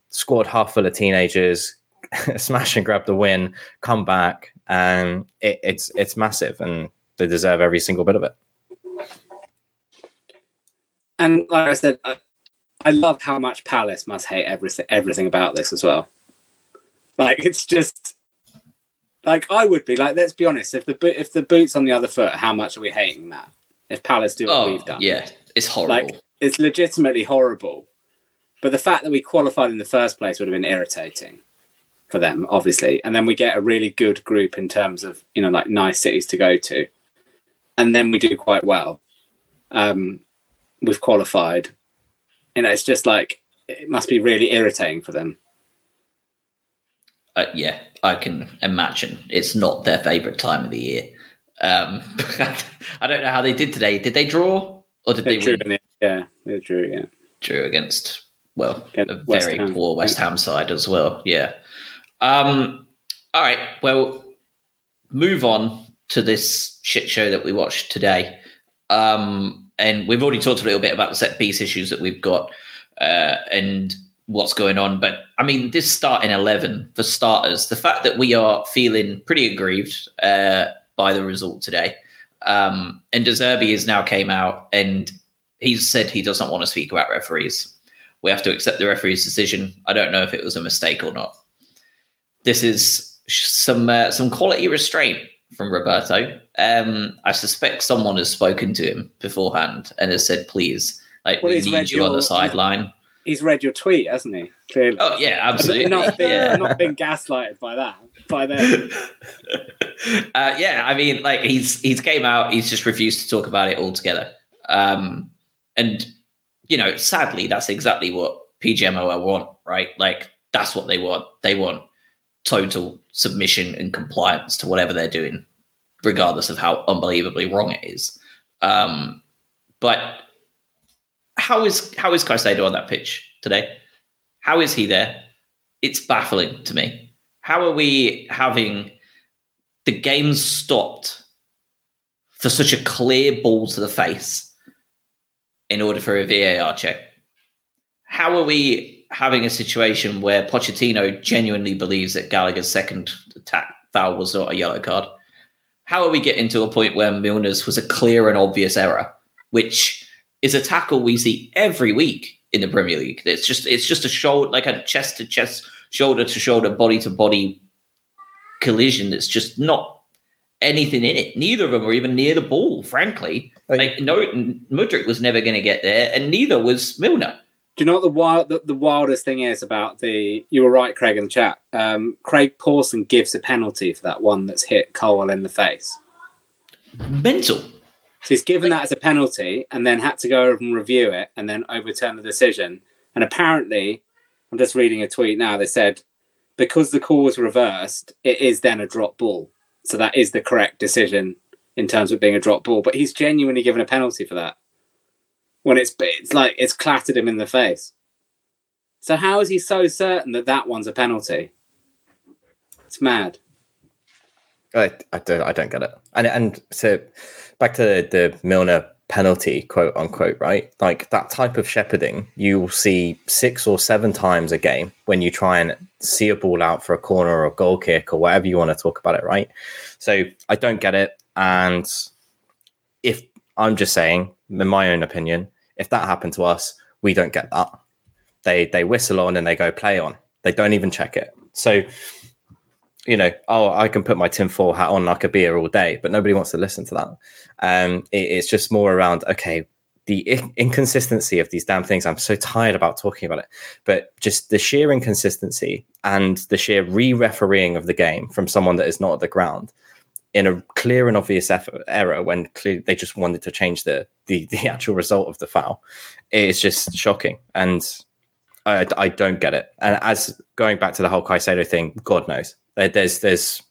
squad half full of teenagers, smash and grab the win, come back, and it, it's it's massive, and they deserve every single bit of it. and like I said, I, I love how much Palace must hate everything everything about this as well. Like it's just like I would be like, let's be honest. If the if the boots on the other foot, how much are we hating that? If Palace do what Oh, we've done, yeah, it's horrible. like it's legitimately horrible. But the fact that we qualified in the first place would have been irritating for them, obviously. And then we get a really good group in terms of you know like nice cities to go to, and then we do quite well. Um, we've qualified. You know, it's just like it must be really irritating for them. uh, yeah, I can imagine it's not their favorite time of the year. Um, I don't know how they did today. Did they draw or did They they, win? yeah, they drew, yeah. drew against well Against a West very Ham. poor West Ham side as well. Yeah. Um. All right. Well, move on to this shit show that we watched today. Um. And we've already talked a little bit about the set piece issues that we've got, uh, and what's going on. But I mean, this starting eleven for starters, the fact that we are feeling pretty aggrieved uh, by the result today. Um, and De Zerbi has now came out and he's said he doesn't want to speak about referees. We have to accept the referee's decision. I don't know if it was a mistake or not. This is some uh, some quality restraint from Roberto. Um, I suspect someone has spoken to him beforehand and has said, "Please, like Well, we need you on the sideline." He's read your tweet, hasn't he? Clearly. Oh yeah, absolutely. not, been, yeah. not been gaslighted by that. By them. uh, yeah, I mean, like he's he's came out. He's just refused to talk about it altogether. Um, and you know, sadly, that's exactly what PGMOL want, right? Like that's what they want. They want total submission and compliance to whatever they're doing, regardless of how unbelievably wrong it is. Um, but how is how is Caicedo on that pitch today? How is he there? It's baffling to me. How are we having the game stopped for such a clear ball to the face in order for a VAR check? How are we having a situation where Pochettino genuinely believes that Gallagher's second attack foul was not a yellow card? How are we getting to a point where Milner's was a clear and obvious error, which is a tackle we see every week in the Premier League? It's just it's just a shoulder like a chest to chest, shoulder to shoulder, body to body collision that's just not anything in it. Neither of them were even near the ball, frankly. Like no Mudryk was never going to get there, and neither was Milner. Do you know what the wild the, the wildest thing is about the? You were right, Craig, in the chat. Um, Craig Pawson gives a penalty for that one that's hit Cole in the face. Mental. So he's given that as a penalty, and then had to go over and review it, and then overturn the decision. And apparently, I'm just reading a tweet now. They said because the call was reversed, it is then a drop ball. So that is the correct decision in terms of being a drop ball. But he's genuinely given a penalty for that when it's it's like it's clattered him in the face. So how is he so certain that that one's a penalty? It's mad. I, I don't I don't get it. And and so back to the, the Milner penalty, quote unquote, right? Like that type of shepherding, you will see six or seven times a game when you try and see a ball out for a corner or a goal kick or whatever you want to talk about it, right? So I don't get it. And if I'm just saying, in my own opinion, if that happened to us, we don't get that. They they whistle on and they go play on. They don't even check it. So you know, oh, I can put my tinfoil hat on, like a beer all day, but nobody wants to listen to that. Um, it, it's just more around, okay, the inconsistency of these damn things. I'm so tired about talking about it, but just the sheer inconsistency and the sheer re-refereeing of the game from someone that is not at the ground in a clear and obvious effort, error when clearly they just wanted to change the, the the actual result of the foul. It's just shocking, and I, I don't get it. And as going back to the whole Caicedo thing, God knows there's there's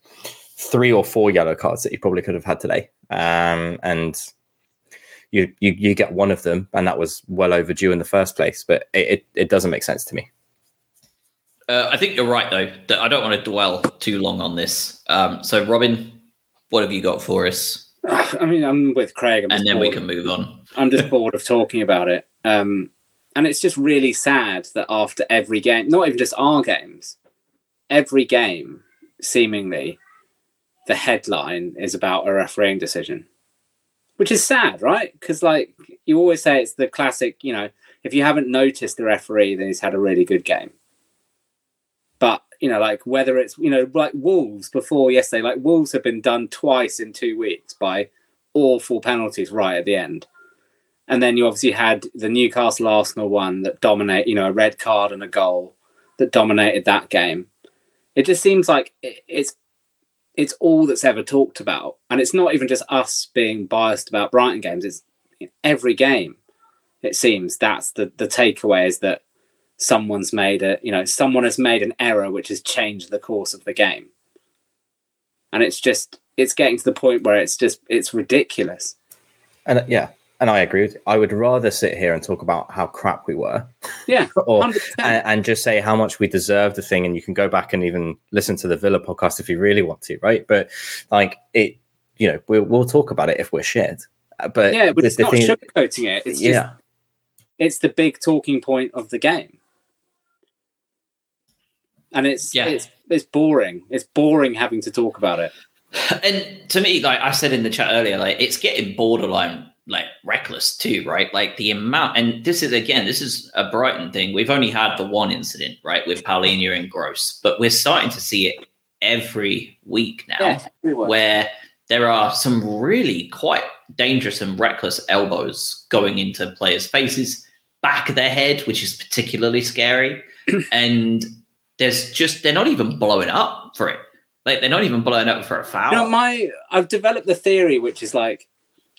three or four yellow cards that you probably could have had today, um, and you, you you get one of them, and that was well overdue in the first place. But it it, it doesn't make sense to me. Uh, I think you're right, though. That I don't want to dwell too long on this. Um, so, Robin, what have you got for us? I mean, I'm with Craig, I'm and then bored. we can move on. I'm just bored of talking about it. Um, and it's just really sad that after every game, not even just our games, every game, seemingly the headline is about a refereeing decision, which is sad, right? Because like you always say, it's the classic. You know, if you haven't noticed the referee, then he's had a really good game. But you know, like whether it's you know like Wolves before yesterday, like Wolves have been done twice in two weeks by awful penalties right at the end. And then you obviously had the Newcastle Arsenal one that dominate, you know, a red card and a goal that dominated that game it just seems like it's it's all that's ever talked about, and it's not even just us being biased about Brighton games. It's every game. It seems that's the the takeaway is that someone's made a you know someone has made an error which has changed the course of the game, and it's just it's getting to the point where it's just it's ridiculous. And yeah, and I agree. With, I would rather sit here and talk about how crap we were, yeah, or and, and, just say how much we deserve the thing. And you can go back and even listen to the Villa podcast if you really want to, right? But like it, you know, we'll, we'll talk about it if we're shit. Uh, but yeah, but it's not thing, sugarcoating it. It's just, yeah, it's the big talking point of the game, and it's yeah. it's it's boring. It's boring having to talk about it. And to me, like I said in the chat earlier, like it's getting borderline like reckless too, right? Like the amount, and this is again, this is a Brighton thing. We've only had the one incident, right, with Palhinha and Gross, but we're starting to see it every week now, yeah, where there are some really quite dangerous and reckless elbows going into players' faces, back of their head, which is particularly scary, and there's just they're not even blowing up for it. Like they're not even blowing up for a foul. You know, my I've developed the theory, which is like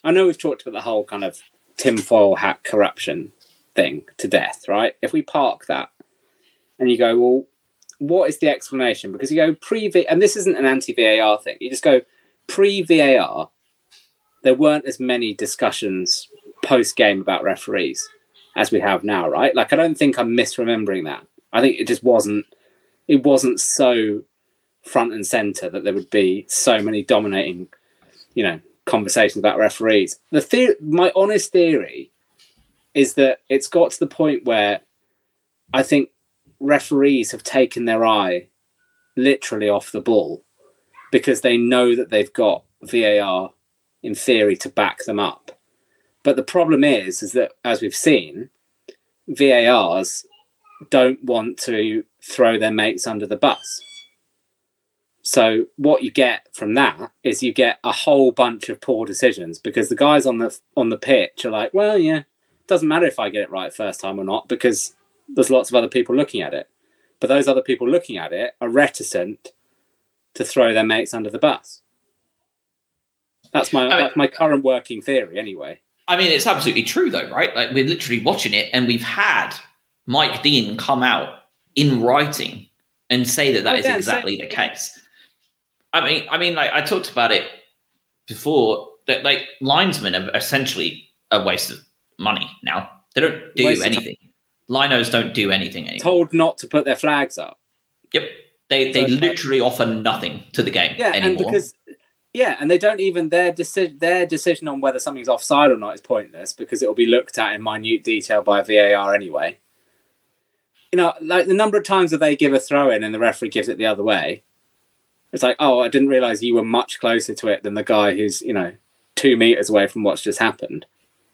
I know we've talked about the whole kind of tinfoil hat corruption thing to death, right? If we park that and you go, well, what is the explanation? Because you go pre and this isn't an anti VAR thing. You just go pre VAR. There weren't as many discussions post game about referees as we have now, right? Like I don't think I'm misremembering that. I think it just wasn't. It wasn't so front and center that there would be so many dominating, you know, conversations about referees. The theory, my honest theory, is that it's got to the point where I think referees have taken their eye literally off the ball because they know that they've got VAR in theory to back them up. But the problem is, is that as we've seen, VARs don't want to throw their mates under the bus. So what you get from that is you get a whole bunch of poor decisions because the guys on the on the pitch are like, well, yeah, it doesn't matter if I get it right first time or not because there's lots of other people looking at it. But those other people looking at it are reticent to throw their mates under the bus. That's my I mean, that's my current working theory anyway. I mean, it's absolutely true though, right? Like we're literally watching it and we've had Mike Dean come out in writing and say that that oh, is exactly the case. I mean, I mean, like I talked about it before that like linesmen are essentially a waste of money now. They don't do anything. Linos don't do anything anymore. Told not to put their flags up. Yep. They they so, literally offer nothing to the game yeah, anymore. And because yeah, and they don't even their decision their decision on whether something's offside or not is pointless because it will be looked at in minute detail by VAR anyway. You know, like the number of times that they give a throw in and the referee gives it the other way. It's like, oh, I didn't realize you were much closer to it than the guy who's, you know, two meters away from what's just happened.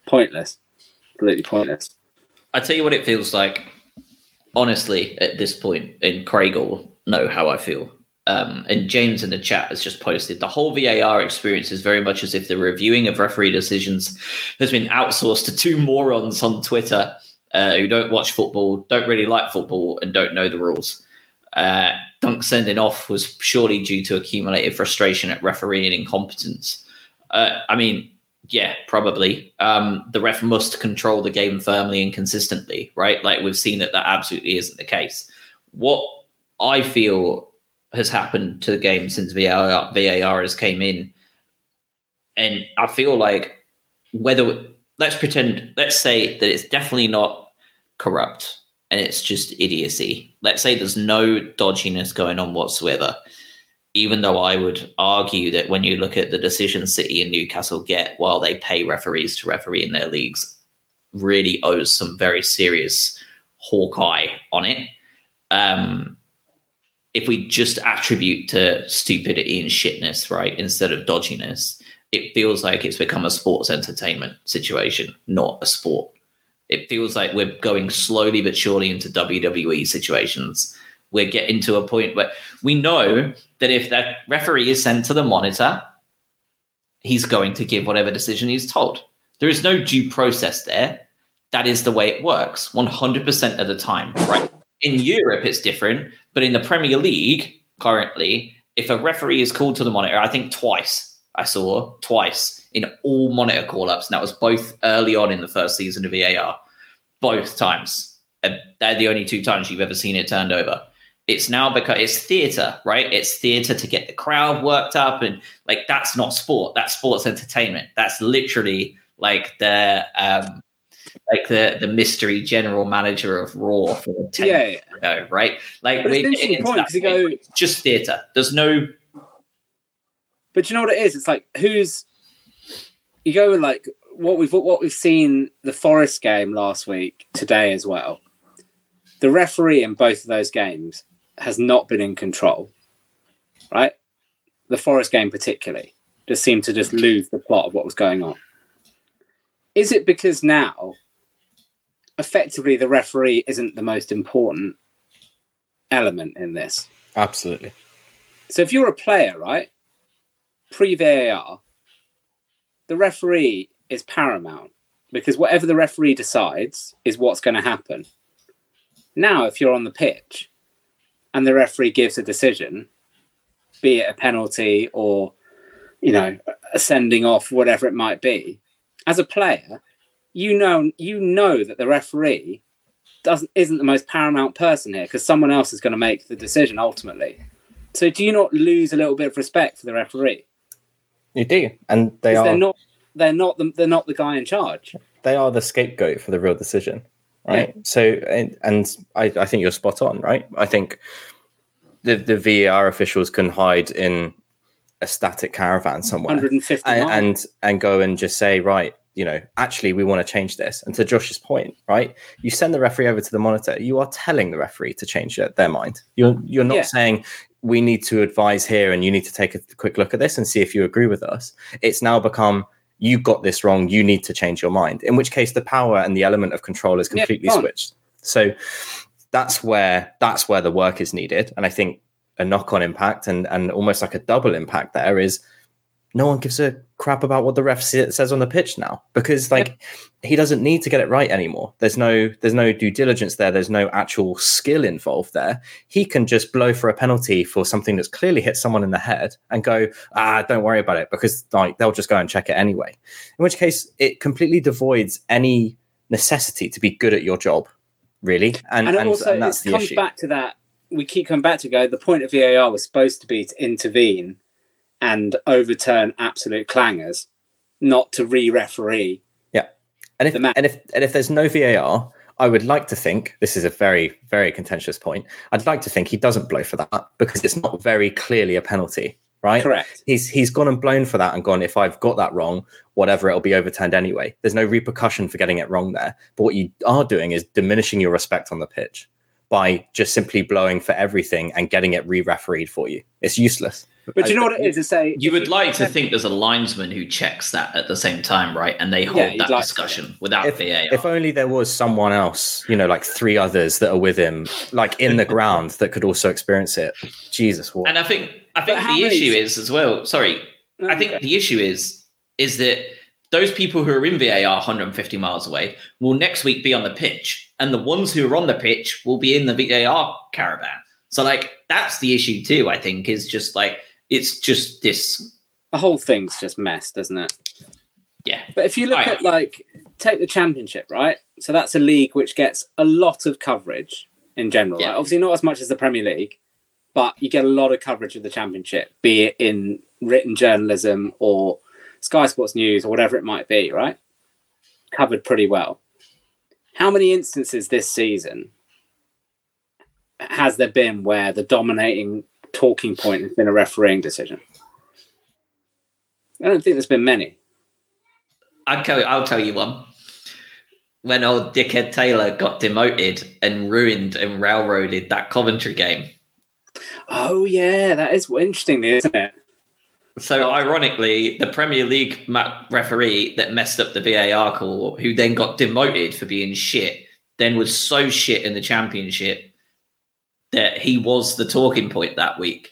Pointless. Completely pointless. I tell you what it feels like. Honestly, at this point, and Craig will know how I feel. Um, and James in the chat has just posted the whole VAR experience is very much as if the reviewing of referee decisions has been outsourced to two morons on Twitter uh, who don't watch football, don't really like football, and don't know the rules. Uh, Dunk sending off was surely due to accumulated frustration at refereeing incompetence. Uh, I mean, yeah, probably. Um, the ref must control the game firmly and consistently, right? Like we've seen that that absolutely isn't the case. What I feel has happened to the game since VAR, VAR has came in, and I feel like whether let's pretend, let's say that it's definitely not corrupt and it's just idiocy. Let's say there's no dodginess going on whatsoever even though I would argue that when you look at the decisions City and Newcastle get while they pay referees to referee in their leagues, really owes some very serious hawkeye on it. Um, if we just attribute to stupidity and shitness, right, instead of dodginess, it feels like it's become a sports entertainment situation, not a sport. It feels like we're going slowly but surely into WWE situations we're getting to a point where we know that if that referee is sent to the monitor, he's going to give whatever decision he's told. There is no due process there. That is the way it works 100% of the time, right? In Europe, it's different, but in the Premier League currently, if a referee is called to the monitor, I think twice I saw twice in all monitor call ups, and that was both early on in the first season of VAR, both times. And they're the only two times you've ever seen it turned over it's now because it's theater, right? It's theater to get the crowd worked up, and like that's not sport. That's sports entertainment. That's literally like the um, like the the mystery general manager of Raw for ten yeah, years ago, right? Like we point, go, just theater. There's no. But you know what it is? It's like who's you go with like what we've what we've seen the Forest game last week today as well. The referee in both of those games has not been in control, right? The Forest game, particularly, just seemed to just lose the plot of what was going on. Is it because now, effectively, the referee isn't the most important element in this? Absolutely. So if you're a player, right, pre VAR, the referee is paramount because whatever the referee decides is what's going to happen. Now, if you're on the pitch, and the referee gives a decision, be it a penalty or, you know, a sending off, whatever it might be, as a player, you know you know that the referee doesn't isn't the most paramount person here because someone else is going to make the decision ultimately. So do you not lose a little bit of respect for the referee? You do, and they are They're not. They're not the. They're not the guy in charge. they are the scapegoat for the real decision, right? So, and, and I, I think you're spot on, right? I think the the VAR officials can hide in a static caravan somewhere 150 and, and and go and just say, right, you know, actually, we want to change this. And to Josh's point, right, you send the referee over to the monitor. You are telling the referee to change their, their mind. You're you're not Yeah. saying we need to advise here, and you need to take a quick look at this and see if you agree with us. It's now become you got this wrong. You need to change your mind. In which case, the power and the element of control is completely fine. switched. So that's where that's where the work is needed. And I think a knock-on impact and and almost like a double impact there is no one gives a crap about what the ref says on the pitch now because like he doesn't need to get it right anymore. There's no there's no due diligence there. There's no actual skill involved there. He can just blow for a penalty for something that's clearly hit someone in the head and go ah don't worry about it because like they'll just go and check it anyway. In which case it completely devoids any necessity to be good at your job really. And and, and, also and that's it comes issue. back to that. We keep coming back to go. The point of VAR was supposed to be to intervene and overturn absolute clangers, not to re-referee. And if and if and if there's no VAR, I would like to think this is a very very contentious point. I'd like to think he doesn't blow for that because it's not very clearly a penalty, right? Correct. He's he's gone and blown for that and gone. If I've got that wrong, whatever, it'll be overturned anyway. There's no repercussion for getting it wrong there. But what you are doing is diminishing your respect on the pitch by just simply blowing for everything and getting it re-refereed for you. It's useless. But you know what it is to say. You would like to think there's a linesman who checks that at the same time, right? And they hold Yeah, that like to. discussion without if, VAR. if only there was someone else, you know, like three others that are with him, like in the ground that could also experience it. Jesus, what? and I think I think the many- issue is as well. Sorry, I think the issue is is that those people who are in VAR 150 miles away will next week be on the pitch, and the ones who are on the pitch will be in the VAR caravan. So like that's the issue too. I think is just like it's just this. the whole thing's just messed, doesn't it? Yeah, But if you look Right. at like take the championship, right? So that's a league which gets a lot of coverage in general. Yeah. Right? Obviously not as much as the Premier League, but you get a lot of coverage of the championship, be it in written journalism or Sky Sports News or whatever it might be, right? Covered pretty well. How many instances this season has there been where the dominating talking point has been a refereeing decision? I don't think there's been many. I'll tell you, I'll tell you one. When old dickhead Taylor got demoted and ruined and railroaded that Coventry game. Oh yeah, that is interesting, isn't it? So ironically, the Premier League referee that messed up the VAR call, who then got demoted for being shit, then was so shit in the championship that he was the talking point that week.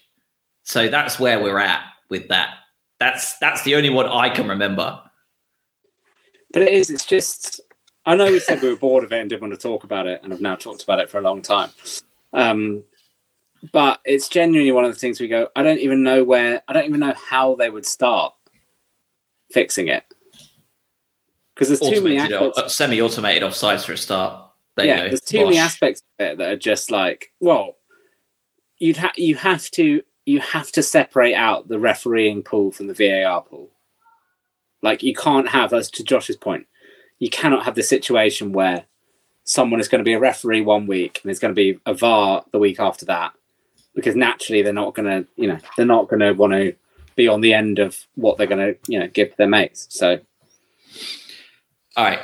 So that's where we're at with that. That's that's the only one I can remember. But it is. It's just. I know we said we were bored of it and didn't want to talk about it, and have now talked about it for a long time. Um, but it's genuinely one of the things we go. I don't even know where. I don't even know how they would start fixing it because there's too many aspects. uh, semi-automated offsides for a start. There yeah, there's too many aspects of it that are just like, well, you'd ha- you have to you have to separate out the refereeing pool from the VAR pool. Like you can't have, as to Josh's point, you cannot have the situation where someone is going to be a referee one week and there's going to be a VAR the week after that, because naturally they're not going to, you know, they're not going to want to be on the end of what they're going to, you know, give their mates. So, All right.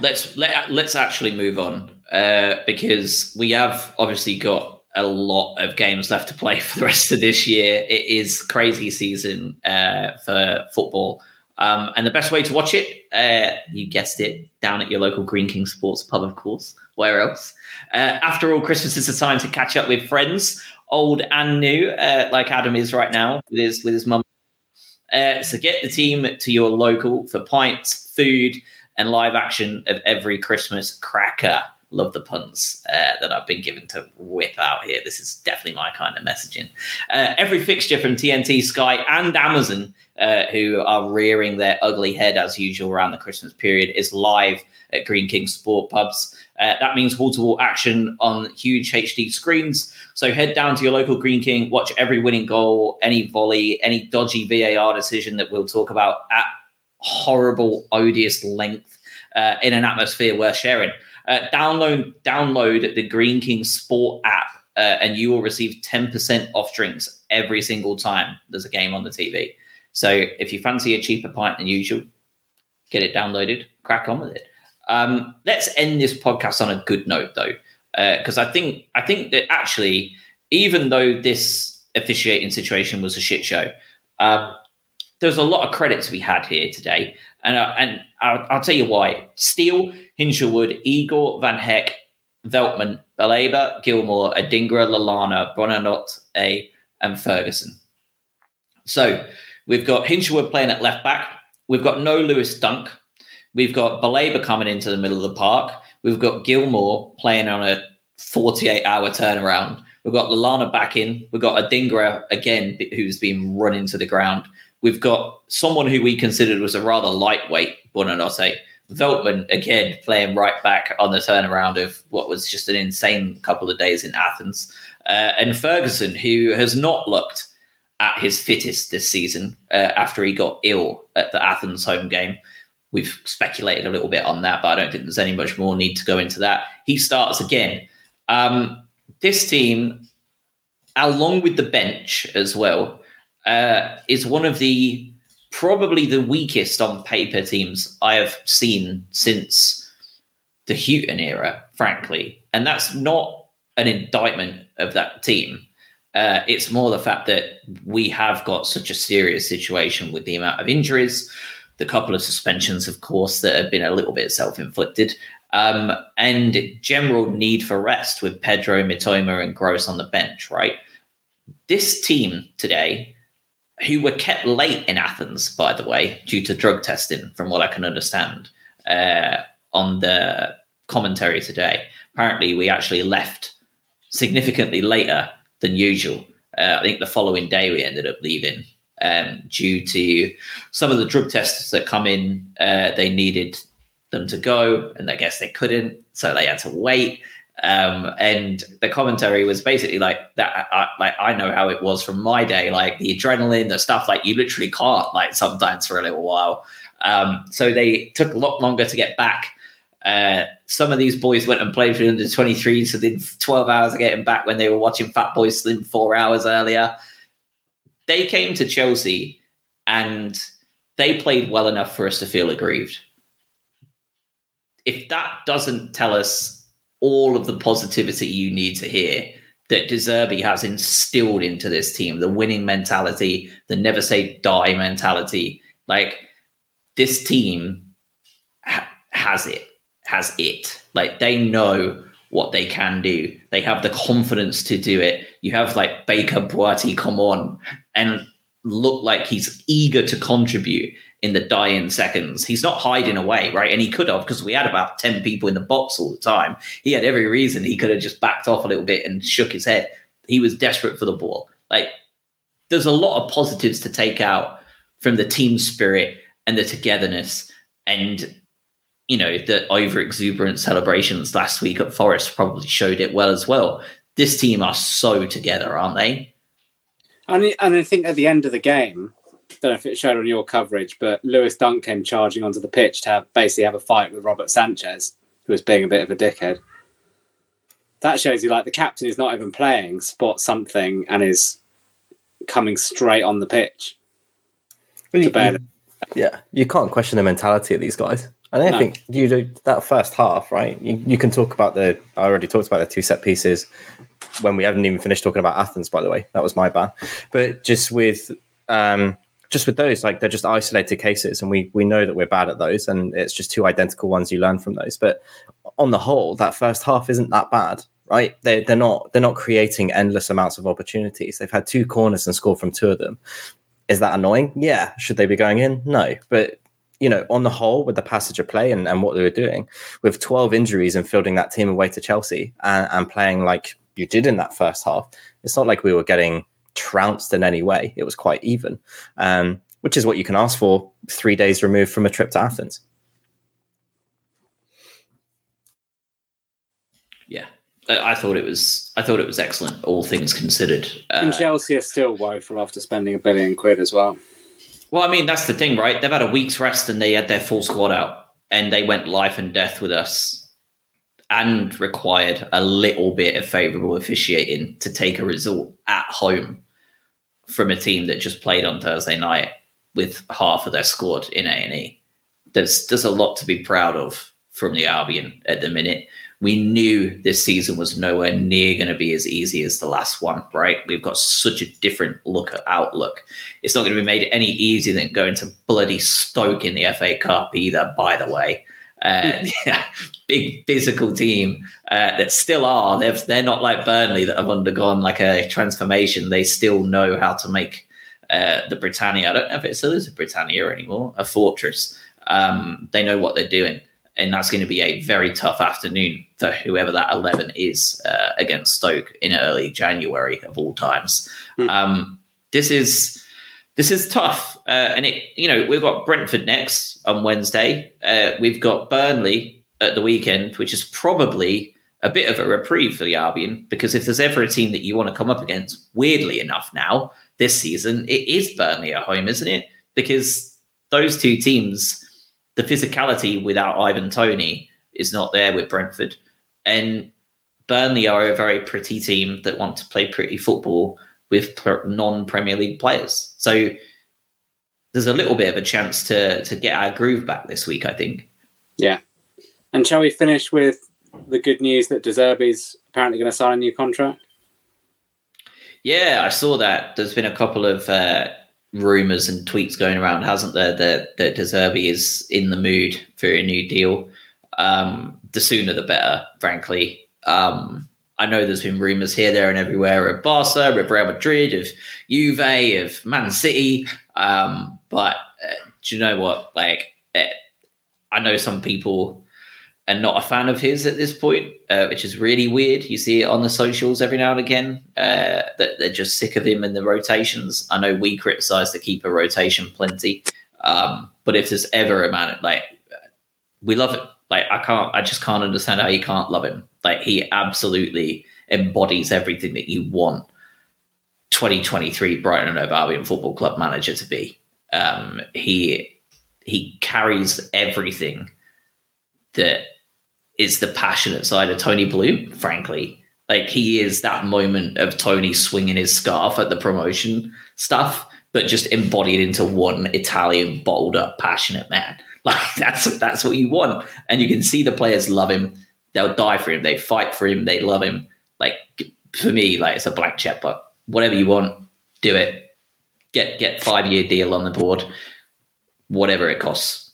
let's let, let's actually move on uh, because we have obviously got a lot of games left to play for the rest of this year. It is crazy season uh, for football. Um, and the best way to watch it, uh, you guessed it, down at your local Greene King Sports pub, of course. Where else? Uh, after all, Christmas is a time to catch up with friends, old and new, uh, like Adam is right now with his with his mum. Uh, so get the team to your local for pints, food, and live action of every Christmas cracker. Love the puns uh, that I've been given to whip out here. This is definitely my kind of messaging. Uh, every fixture from TNT, Sky, and Amazon, uh, who are rearing their ugly head as usual around the Christmas period, is live at Greene King Sport Pubs. Uh, that means wall to wall action on huge HD screens. So head down to your local Greene King, watch every winning goal, any volley, any dodgy VAR decision that we'll talk about at horrible, odious length uh, in an atmosphere worth sharing. Uh, download download the Greene King Sport app, uh, and you will receive 10% off drinks every single time there's a game on the TV. So if you fancy a cheaper pint than usual, get it downloaded, crack on with it. Um, let's end this podcast on a good note, though, because uh, I think I think that actually, even though this officiating situation was a shit show, um, there's a lot of credit to be had here today, and uh, and I'll, I'll, tell you why. Steele, Hinshelwood, Igor, Van Hecke, Veltman, Baleba, Gilmour, Adingra, Lallana, Buonanotte, A, and Ferguson. So we've got Hinshelwood playing at left back. We've got no Lewis Dunk. We've got Baleba coming into the middle of the park. We've got Gilmour playing on a 48 hour turnaround. We've got Lallana back in. We've got Adingra again, who's been run into the ground. We've got someone who we considered was a rather lightweight Buonanotte. Veltman again playing right back on the turnaround of what was just an insane couple of days in Athens. Uh, and Ferguson, who has not looked at his fittest this season uh, after he got ill at the Athens home game. We've speculated a little bit on that, but I don't think there's any much more need to go into that. He starts again. Um, this team, along with the bench as well, uh, is one of the probably the weakest on paper teams I have seen since the Hughton era, frankly. And that's not an indictment of that team. Uh, it's more the fact that we have got such a serious situation with the amount of injuries, the couple of suspensions, of course, that have been a little bit self inflicted, um, and general need for rest with Pedro, Mitoma, and Gross on the bench, right? This team today, who were kept late in Athens, by the way, due to drug testing, from what I can understand, uh, on the commentary today. Apparently, we actually left significantly later than usual. Uh, I think the following day we ended up leaving um, due to some of the drug tests that come in. Uh, they needed them to go, and I guess they couldn't, so they had to wait. Um, and the commentary was basically like that. I, like I know how it was from my day, like the adrenaline, the stuff. Like you literally can't, like sometimes for a little while. Um, so they took a lot longer to get back. Uh, some of these boys went and played for under 23, so did 12 hours of getting back when they were watching Fatboy Slim four hours earlier they came to Chelsea and they played well enough for us to feel aggrieved. If that doesn't tell us all of the positivity you need to hear that De Zerbi has instilled into this team, the winning mentality, the never say die mentality, like this team ha- has it, has it. Like they know what they can do. They have the confidence to do it. You have like Baker Boaitey come on and look like he's eager to contribute in the dying seconds. He's not hiding away, right? And he could have because we had about 10 people in the box all the time. He had every reason he could have just backed off a little bit and shook his head. He was desperate for the ball. Like there's a lot of positives to take out from the team spirit and the togetherness and you know, the over exuberant celebrations last week at Forest probably showed it well as well. This team are so together, aren't they? And, and I think at the end of the game, I don't know if it showed on your coverage, but Lewis Dunk came charging onto the pitch to have, basically have a fight with Robert Sanchez, who was being a bit of a dickhead. That shows you like the captain is not even playing, spots something, and is coming straight on the pitch. Well, you, yeah, you can't question the mentality of these guys. And I no. think you do that first half, right? You, you can talk about the. I already talked about the two set pieces when we haven't even finished talking about Athens. By the way, that was my bad. But just with um, just with those, like they're just isolated cases, and we we know that we're bad at those, and it's just two identical ones. You learn from those, but on the whole, that first half isn't that bad, right? They they're not they're not creating endless amounts of opportunities. They've had two corners and scored from two of them. Is that annoying? Yeah. Should they be going in? No. But you know, on the whole, with the passage of play and, and what they were doing, with 12 injuries and fielding that team away to Chelsea and, and playing like you did in that first half, it's not like we were getting trounced in any way. It was quite even, um, which is what you can ask for three days removed from a trip to Athens. Yeah, I thought it was. I thought it was excellent, all things considered. Uh, and Chelsea are still woeful after spending a billion quid as well. Well, I mean, that's the thing, right? They've had a week's rest and they had their full squad out, and they went life and death with us, and required a little bit of favourable officiating to take a result at home from a team that just played on Thursday night with half of their squad in A and E. There's there's a lot to be proud of from the Albion at the minute we knew this season was nowhere near going to be as easy as the last one, right? We've got such a different look at outlook. It's not going to be made any easier than going to bloody Stoke in the FA Cup either, by the way. Uh, yeah, big physical team uh, that still are. They're, they're not like Burnley that have undergone like a transformation. They still know how to make uh, the Britannia. I don't know if it still is a Britannia anymore, a fortress. Um, they know what they're doing and that's going to be a very tough afternoon for whoever that 11 is uh, against Stoke in early January of all times. Mm. Um, this is this is tough, uh, and it you know we've got Brentford next on Wednesday. Uh, we've got Burnley at the weekend, which is probably a bit of a reprieve for the Albion because if there's ever a team that you want to come up against, weirdly enough, now this season it is Burnley at home, isn't it? Because those two teams the physicality without Ivan Toney is not there with Brentford. And Burnley are a very pretty team that want to play pretty football with non Premier League players. So there's a little bit of a chance to to get our groove back this week, I think. Yeah. And shall we finish with the good news that De Zerbi's apparently going to sign a new contract? Yeah, I saw that. There's been a couple of uh, rumors and tweets going around, hasn't there, that, that De Zerbi is in the mood for a new deal. Um, the sooner the better, frankly. Um, I know there's been rumors here, there, and everywhere of Barca, of Real Madrid, of Juve, of Man City. Um, but uh, do you know what? Like, uh, I know some people are not a fan of his at this point, uh, which is really weird. You see it on the socials every now and again uh, that they're just sick of him and the rotations. I know we criticize the keeper rotation plenty, um, but if there's ever a man like we love it, like I can't, I just can't understand how you can't love him. Like he absolutely embodies everything that you want 2023 Brighton and Hove Albion Football Club manager to be. Um, he he carries everything that is the passionate side of Tony Bloom, frankly. Like he is that moment of Tony swinging his scarf at the promotion stuff, but just embodied into one Italian, bottled up, passionate man. Like that's that's what you want, and you can see the players love him. They'll die for him. They fight for him. They love him. Like for me, like it's a blank check, but whatever you want, do it. Get get five year deal on the board, whatever it costs.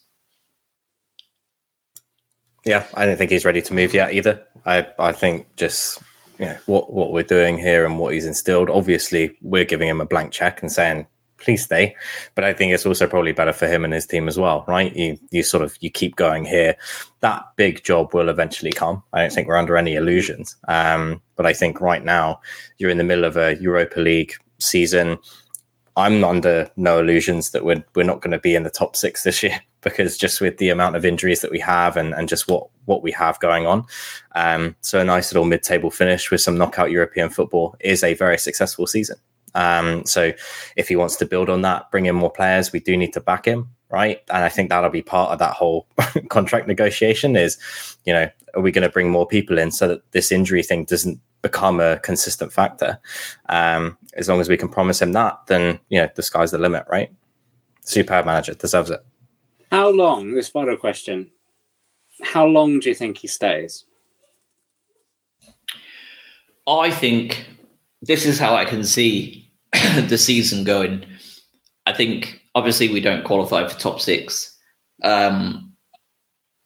Yeah, I don't think he's ready to move yet either. I I think just know what what we're doing here and what he's instilled. Obviously, we're giving him a blank check and saying please stay. But I think it's also probably better for him and his team as well, right? You you sort of you keep going here. That big job will eventually come. I don't think we're under any illusions. Um, but I think right now you're in the middle of a Europa League season. I'm under no illusions that we're we're not going to be in the top six this year because just with the amount of injuries that we have and, and just what what we have going on. Um, so a nice little mid-table finish with some knockout European football is a very successful season. Um, so if he wants to build on that, bring in more players, we do need to back him, right? And I think that'll be part of that whole contract negotiation is, you know, are we going to bring more people in so that this injury thing doesn't become a consistent factor? Um, as long as we can promise him that, then, you know, the sky's the limit, right? Superb manager, deserves it. How long, this final question, how long do you think he stays? I think this is how I can see the season going. I think obviously we don't qualify for top six. Um,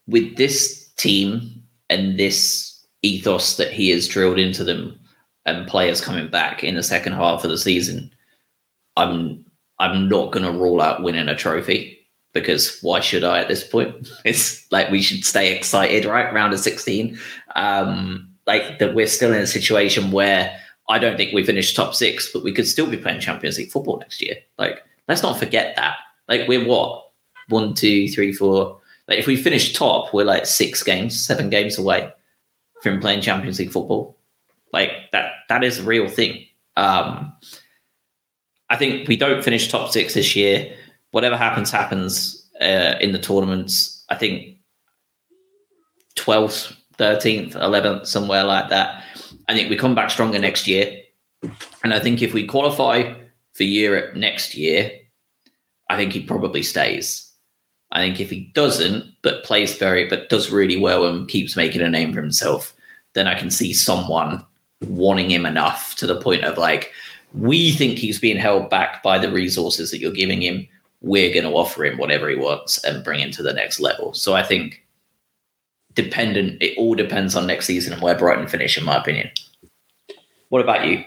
with this team and this ethos that he has drilled into them and players coming back in the second half of the season, I'm I'm not going to rule out winning a trophy because why should I at this point? It's like we should stay excited, right? Round of 16. Um, like that we're still in a situation where I don't think we finished top six, but we could still be playing Champions League football next year. Like, let's not forget that. Like, we're what? One, two, three, four. Like, if we finish top, we're like six games, seven games away from playing Champions League football. Like, that that is a real thing. Um, I think we don't finish top six this year. Whatever happens, happens uh, in the tournaments. I think 12th, 13th, 11th, somewhere like that. I think we come back stronger next year. And I think if we qualify for Europe next year, I think he probably stays. I think if he doesn't, but plays very, but does really well and keeps making a name for himself, then I can see someone wanting him enough to the point of like, we think he's being held back by the resources that you're giving him. We're going to offer him whatever he wants and bring him to the next level. So I think dependent, it all depends on next season and where Brighton finish, in my opinion. What about you?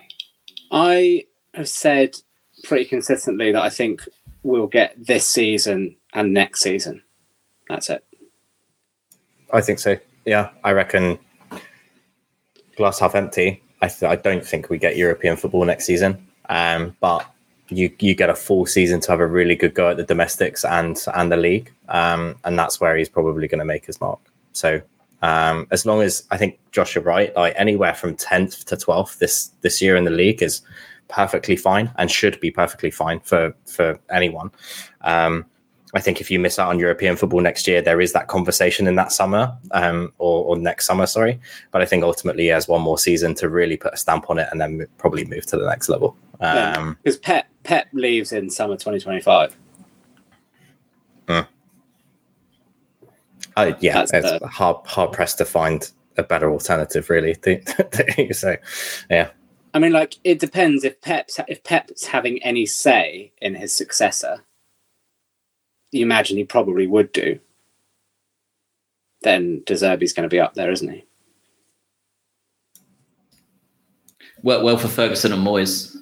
I have said pretty consistently that I think we'll get this season and next season. That's it. I think so. Yeah, I reckon glass half empty. I, th- I don't think we get European football next season, um, but you you get a full season to have a really good go at the domestics and and the league, um, and that's where he's probably going to make his mark. So um, as long as I think Josh, you're right, like anywhere from tenth to twelfth this this year in the league is perfectly fine and should be perfectly fine for for anyone. Um, I think if you miss out on European football next year, there is that conversation in that summer um, or, or, next summer, sorry. But I think ultimately he has one more season to really put a stamp on it and then probably move to the next level. Because um, yeah, Pep Pep leaves in summer 2025. Uh, yeah, That's it's the... hard hard pressed to find a better alternative, really. so, yeah. I mean, like it depends if Pep's if Pep's having any say in his successor you imagine he probably would do, then De Zerbi's going to be up there, isn't he? Well, well for Ferguson and Moyes,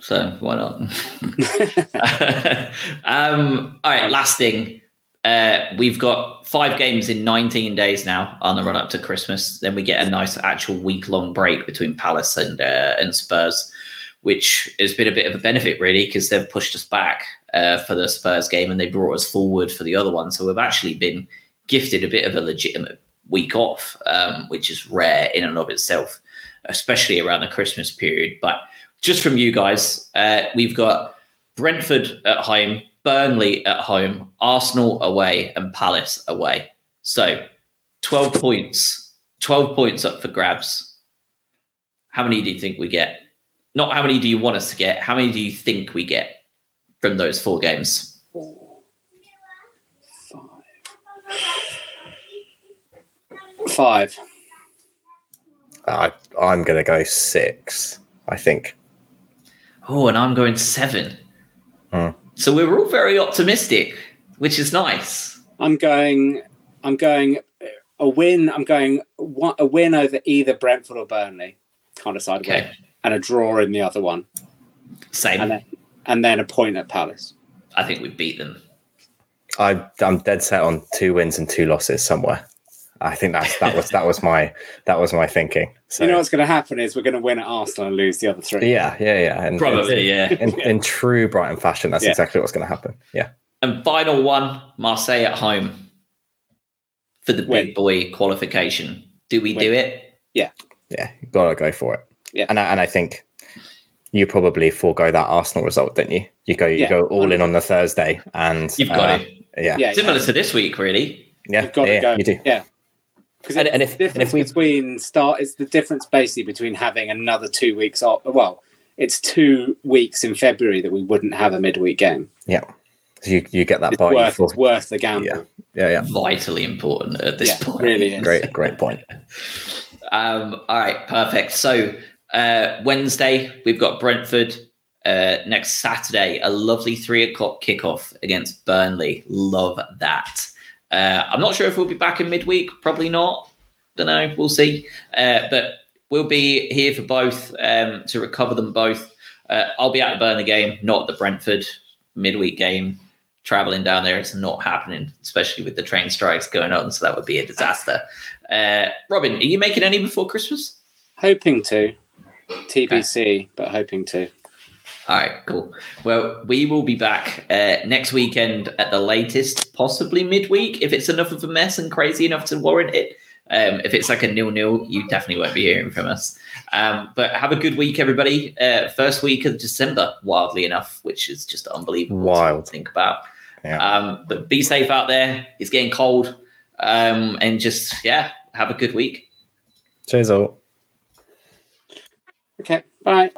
so why not? um, all right, last thing. Uh, we've got five games in 19 days now on the run up to Christmas. Then we get a nice actual week long break between Palace and uh, and Spurs, which has been a bit of a benefit really because they've pushed us back uh, for the Spurs game and they brought us forward for the other one. So we've actually been gifted a bit of a legitimate week off, um, which is rare in and of itself, especially around the Christmas period. But just from you guys, uh, we've got Brentford at home, Burnley at home, Arsenal away, and Palace away. So 12 points, 12 points up for grabs. How many do you think we get? Not how many do you want us to get? How many do you think we get? from those four games? Five. I, I'm going to go six, I think. Oh, and I'm going seven. Hmm. So we're all very optimistic, which is nice. I'm going. I'm going a win. I'm going one, a win over either Brentford or Burnley, kind of side okay. and a draw in the other one. Same. And then, and then a point at Palace. I think we beat them. I, I'm dead set on two wins and two losses somewhere. I think that's that was that was my that was my thinking. So, you know what's going to happen is we're going to win at Arsenal and lose the other three. Yeah, yeah, yeah. And, Probably, yeah. In, in, true Brighton fashion, that's yeah. exactly what's going to happen. Yeah. And final one, Marseille at home for the win. big boy qualification. Do we win. do it? Yeah. Yeah, gotta go for it. Yeah. And I, and I think you probably forego that Arsenal result, don't you? You go you yeah, go all in on the Thursday, and you've got uh, it. Yeah. yeah, similar yeah. to this week, really. Yeah, you've got yeah, to go. You do. Yeah. Because and, and, if, and if we between start, is the difference basically between having another two weeks off. Well, it's two weeks in February that we wouldn't have a midweek game. Yeah, so you you get that it's worth, it's worth the gamble. Yeah, yeah, yeah. Vitally important at this point. Really, is. great, great point. um, all right, perfect. So uh, Wednesday, we've got Brentford. Uh, next Saturday, a lovely three o'clock kickoff against Burnley. Love that. Uh, I'm not sure if we'll be back in midweek. Probably not. Don't know. We'll see. Uh, but we'll be here for both um, to recover them both. Uh, I'll be at the game, not the Brentford midweek game, traveling down there. It's not happening, especially with the train strikes going on. So that would be a disaster. Uh, Robin, are you making any before Christmas? Hoping to. TBC, but hoping to. All right, cool. Well, we will be back uh, next weekend at the latest, possibly midweek, if it's enough of a mess and crazy enough to warrant it. Um, if it's like a nil nil, you definitely won't be hearing from us. Um, but have a good week, everybody. Uh, first week of December, wildly enough, which is just unbelievable Wild. to think about. Yeah. Um, but be safe out there. It's getting cold. Um, and just, yeah, have a good week. Cheers all. Okay, bye.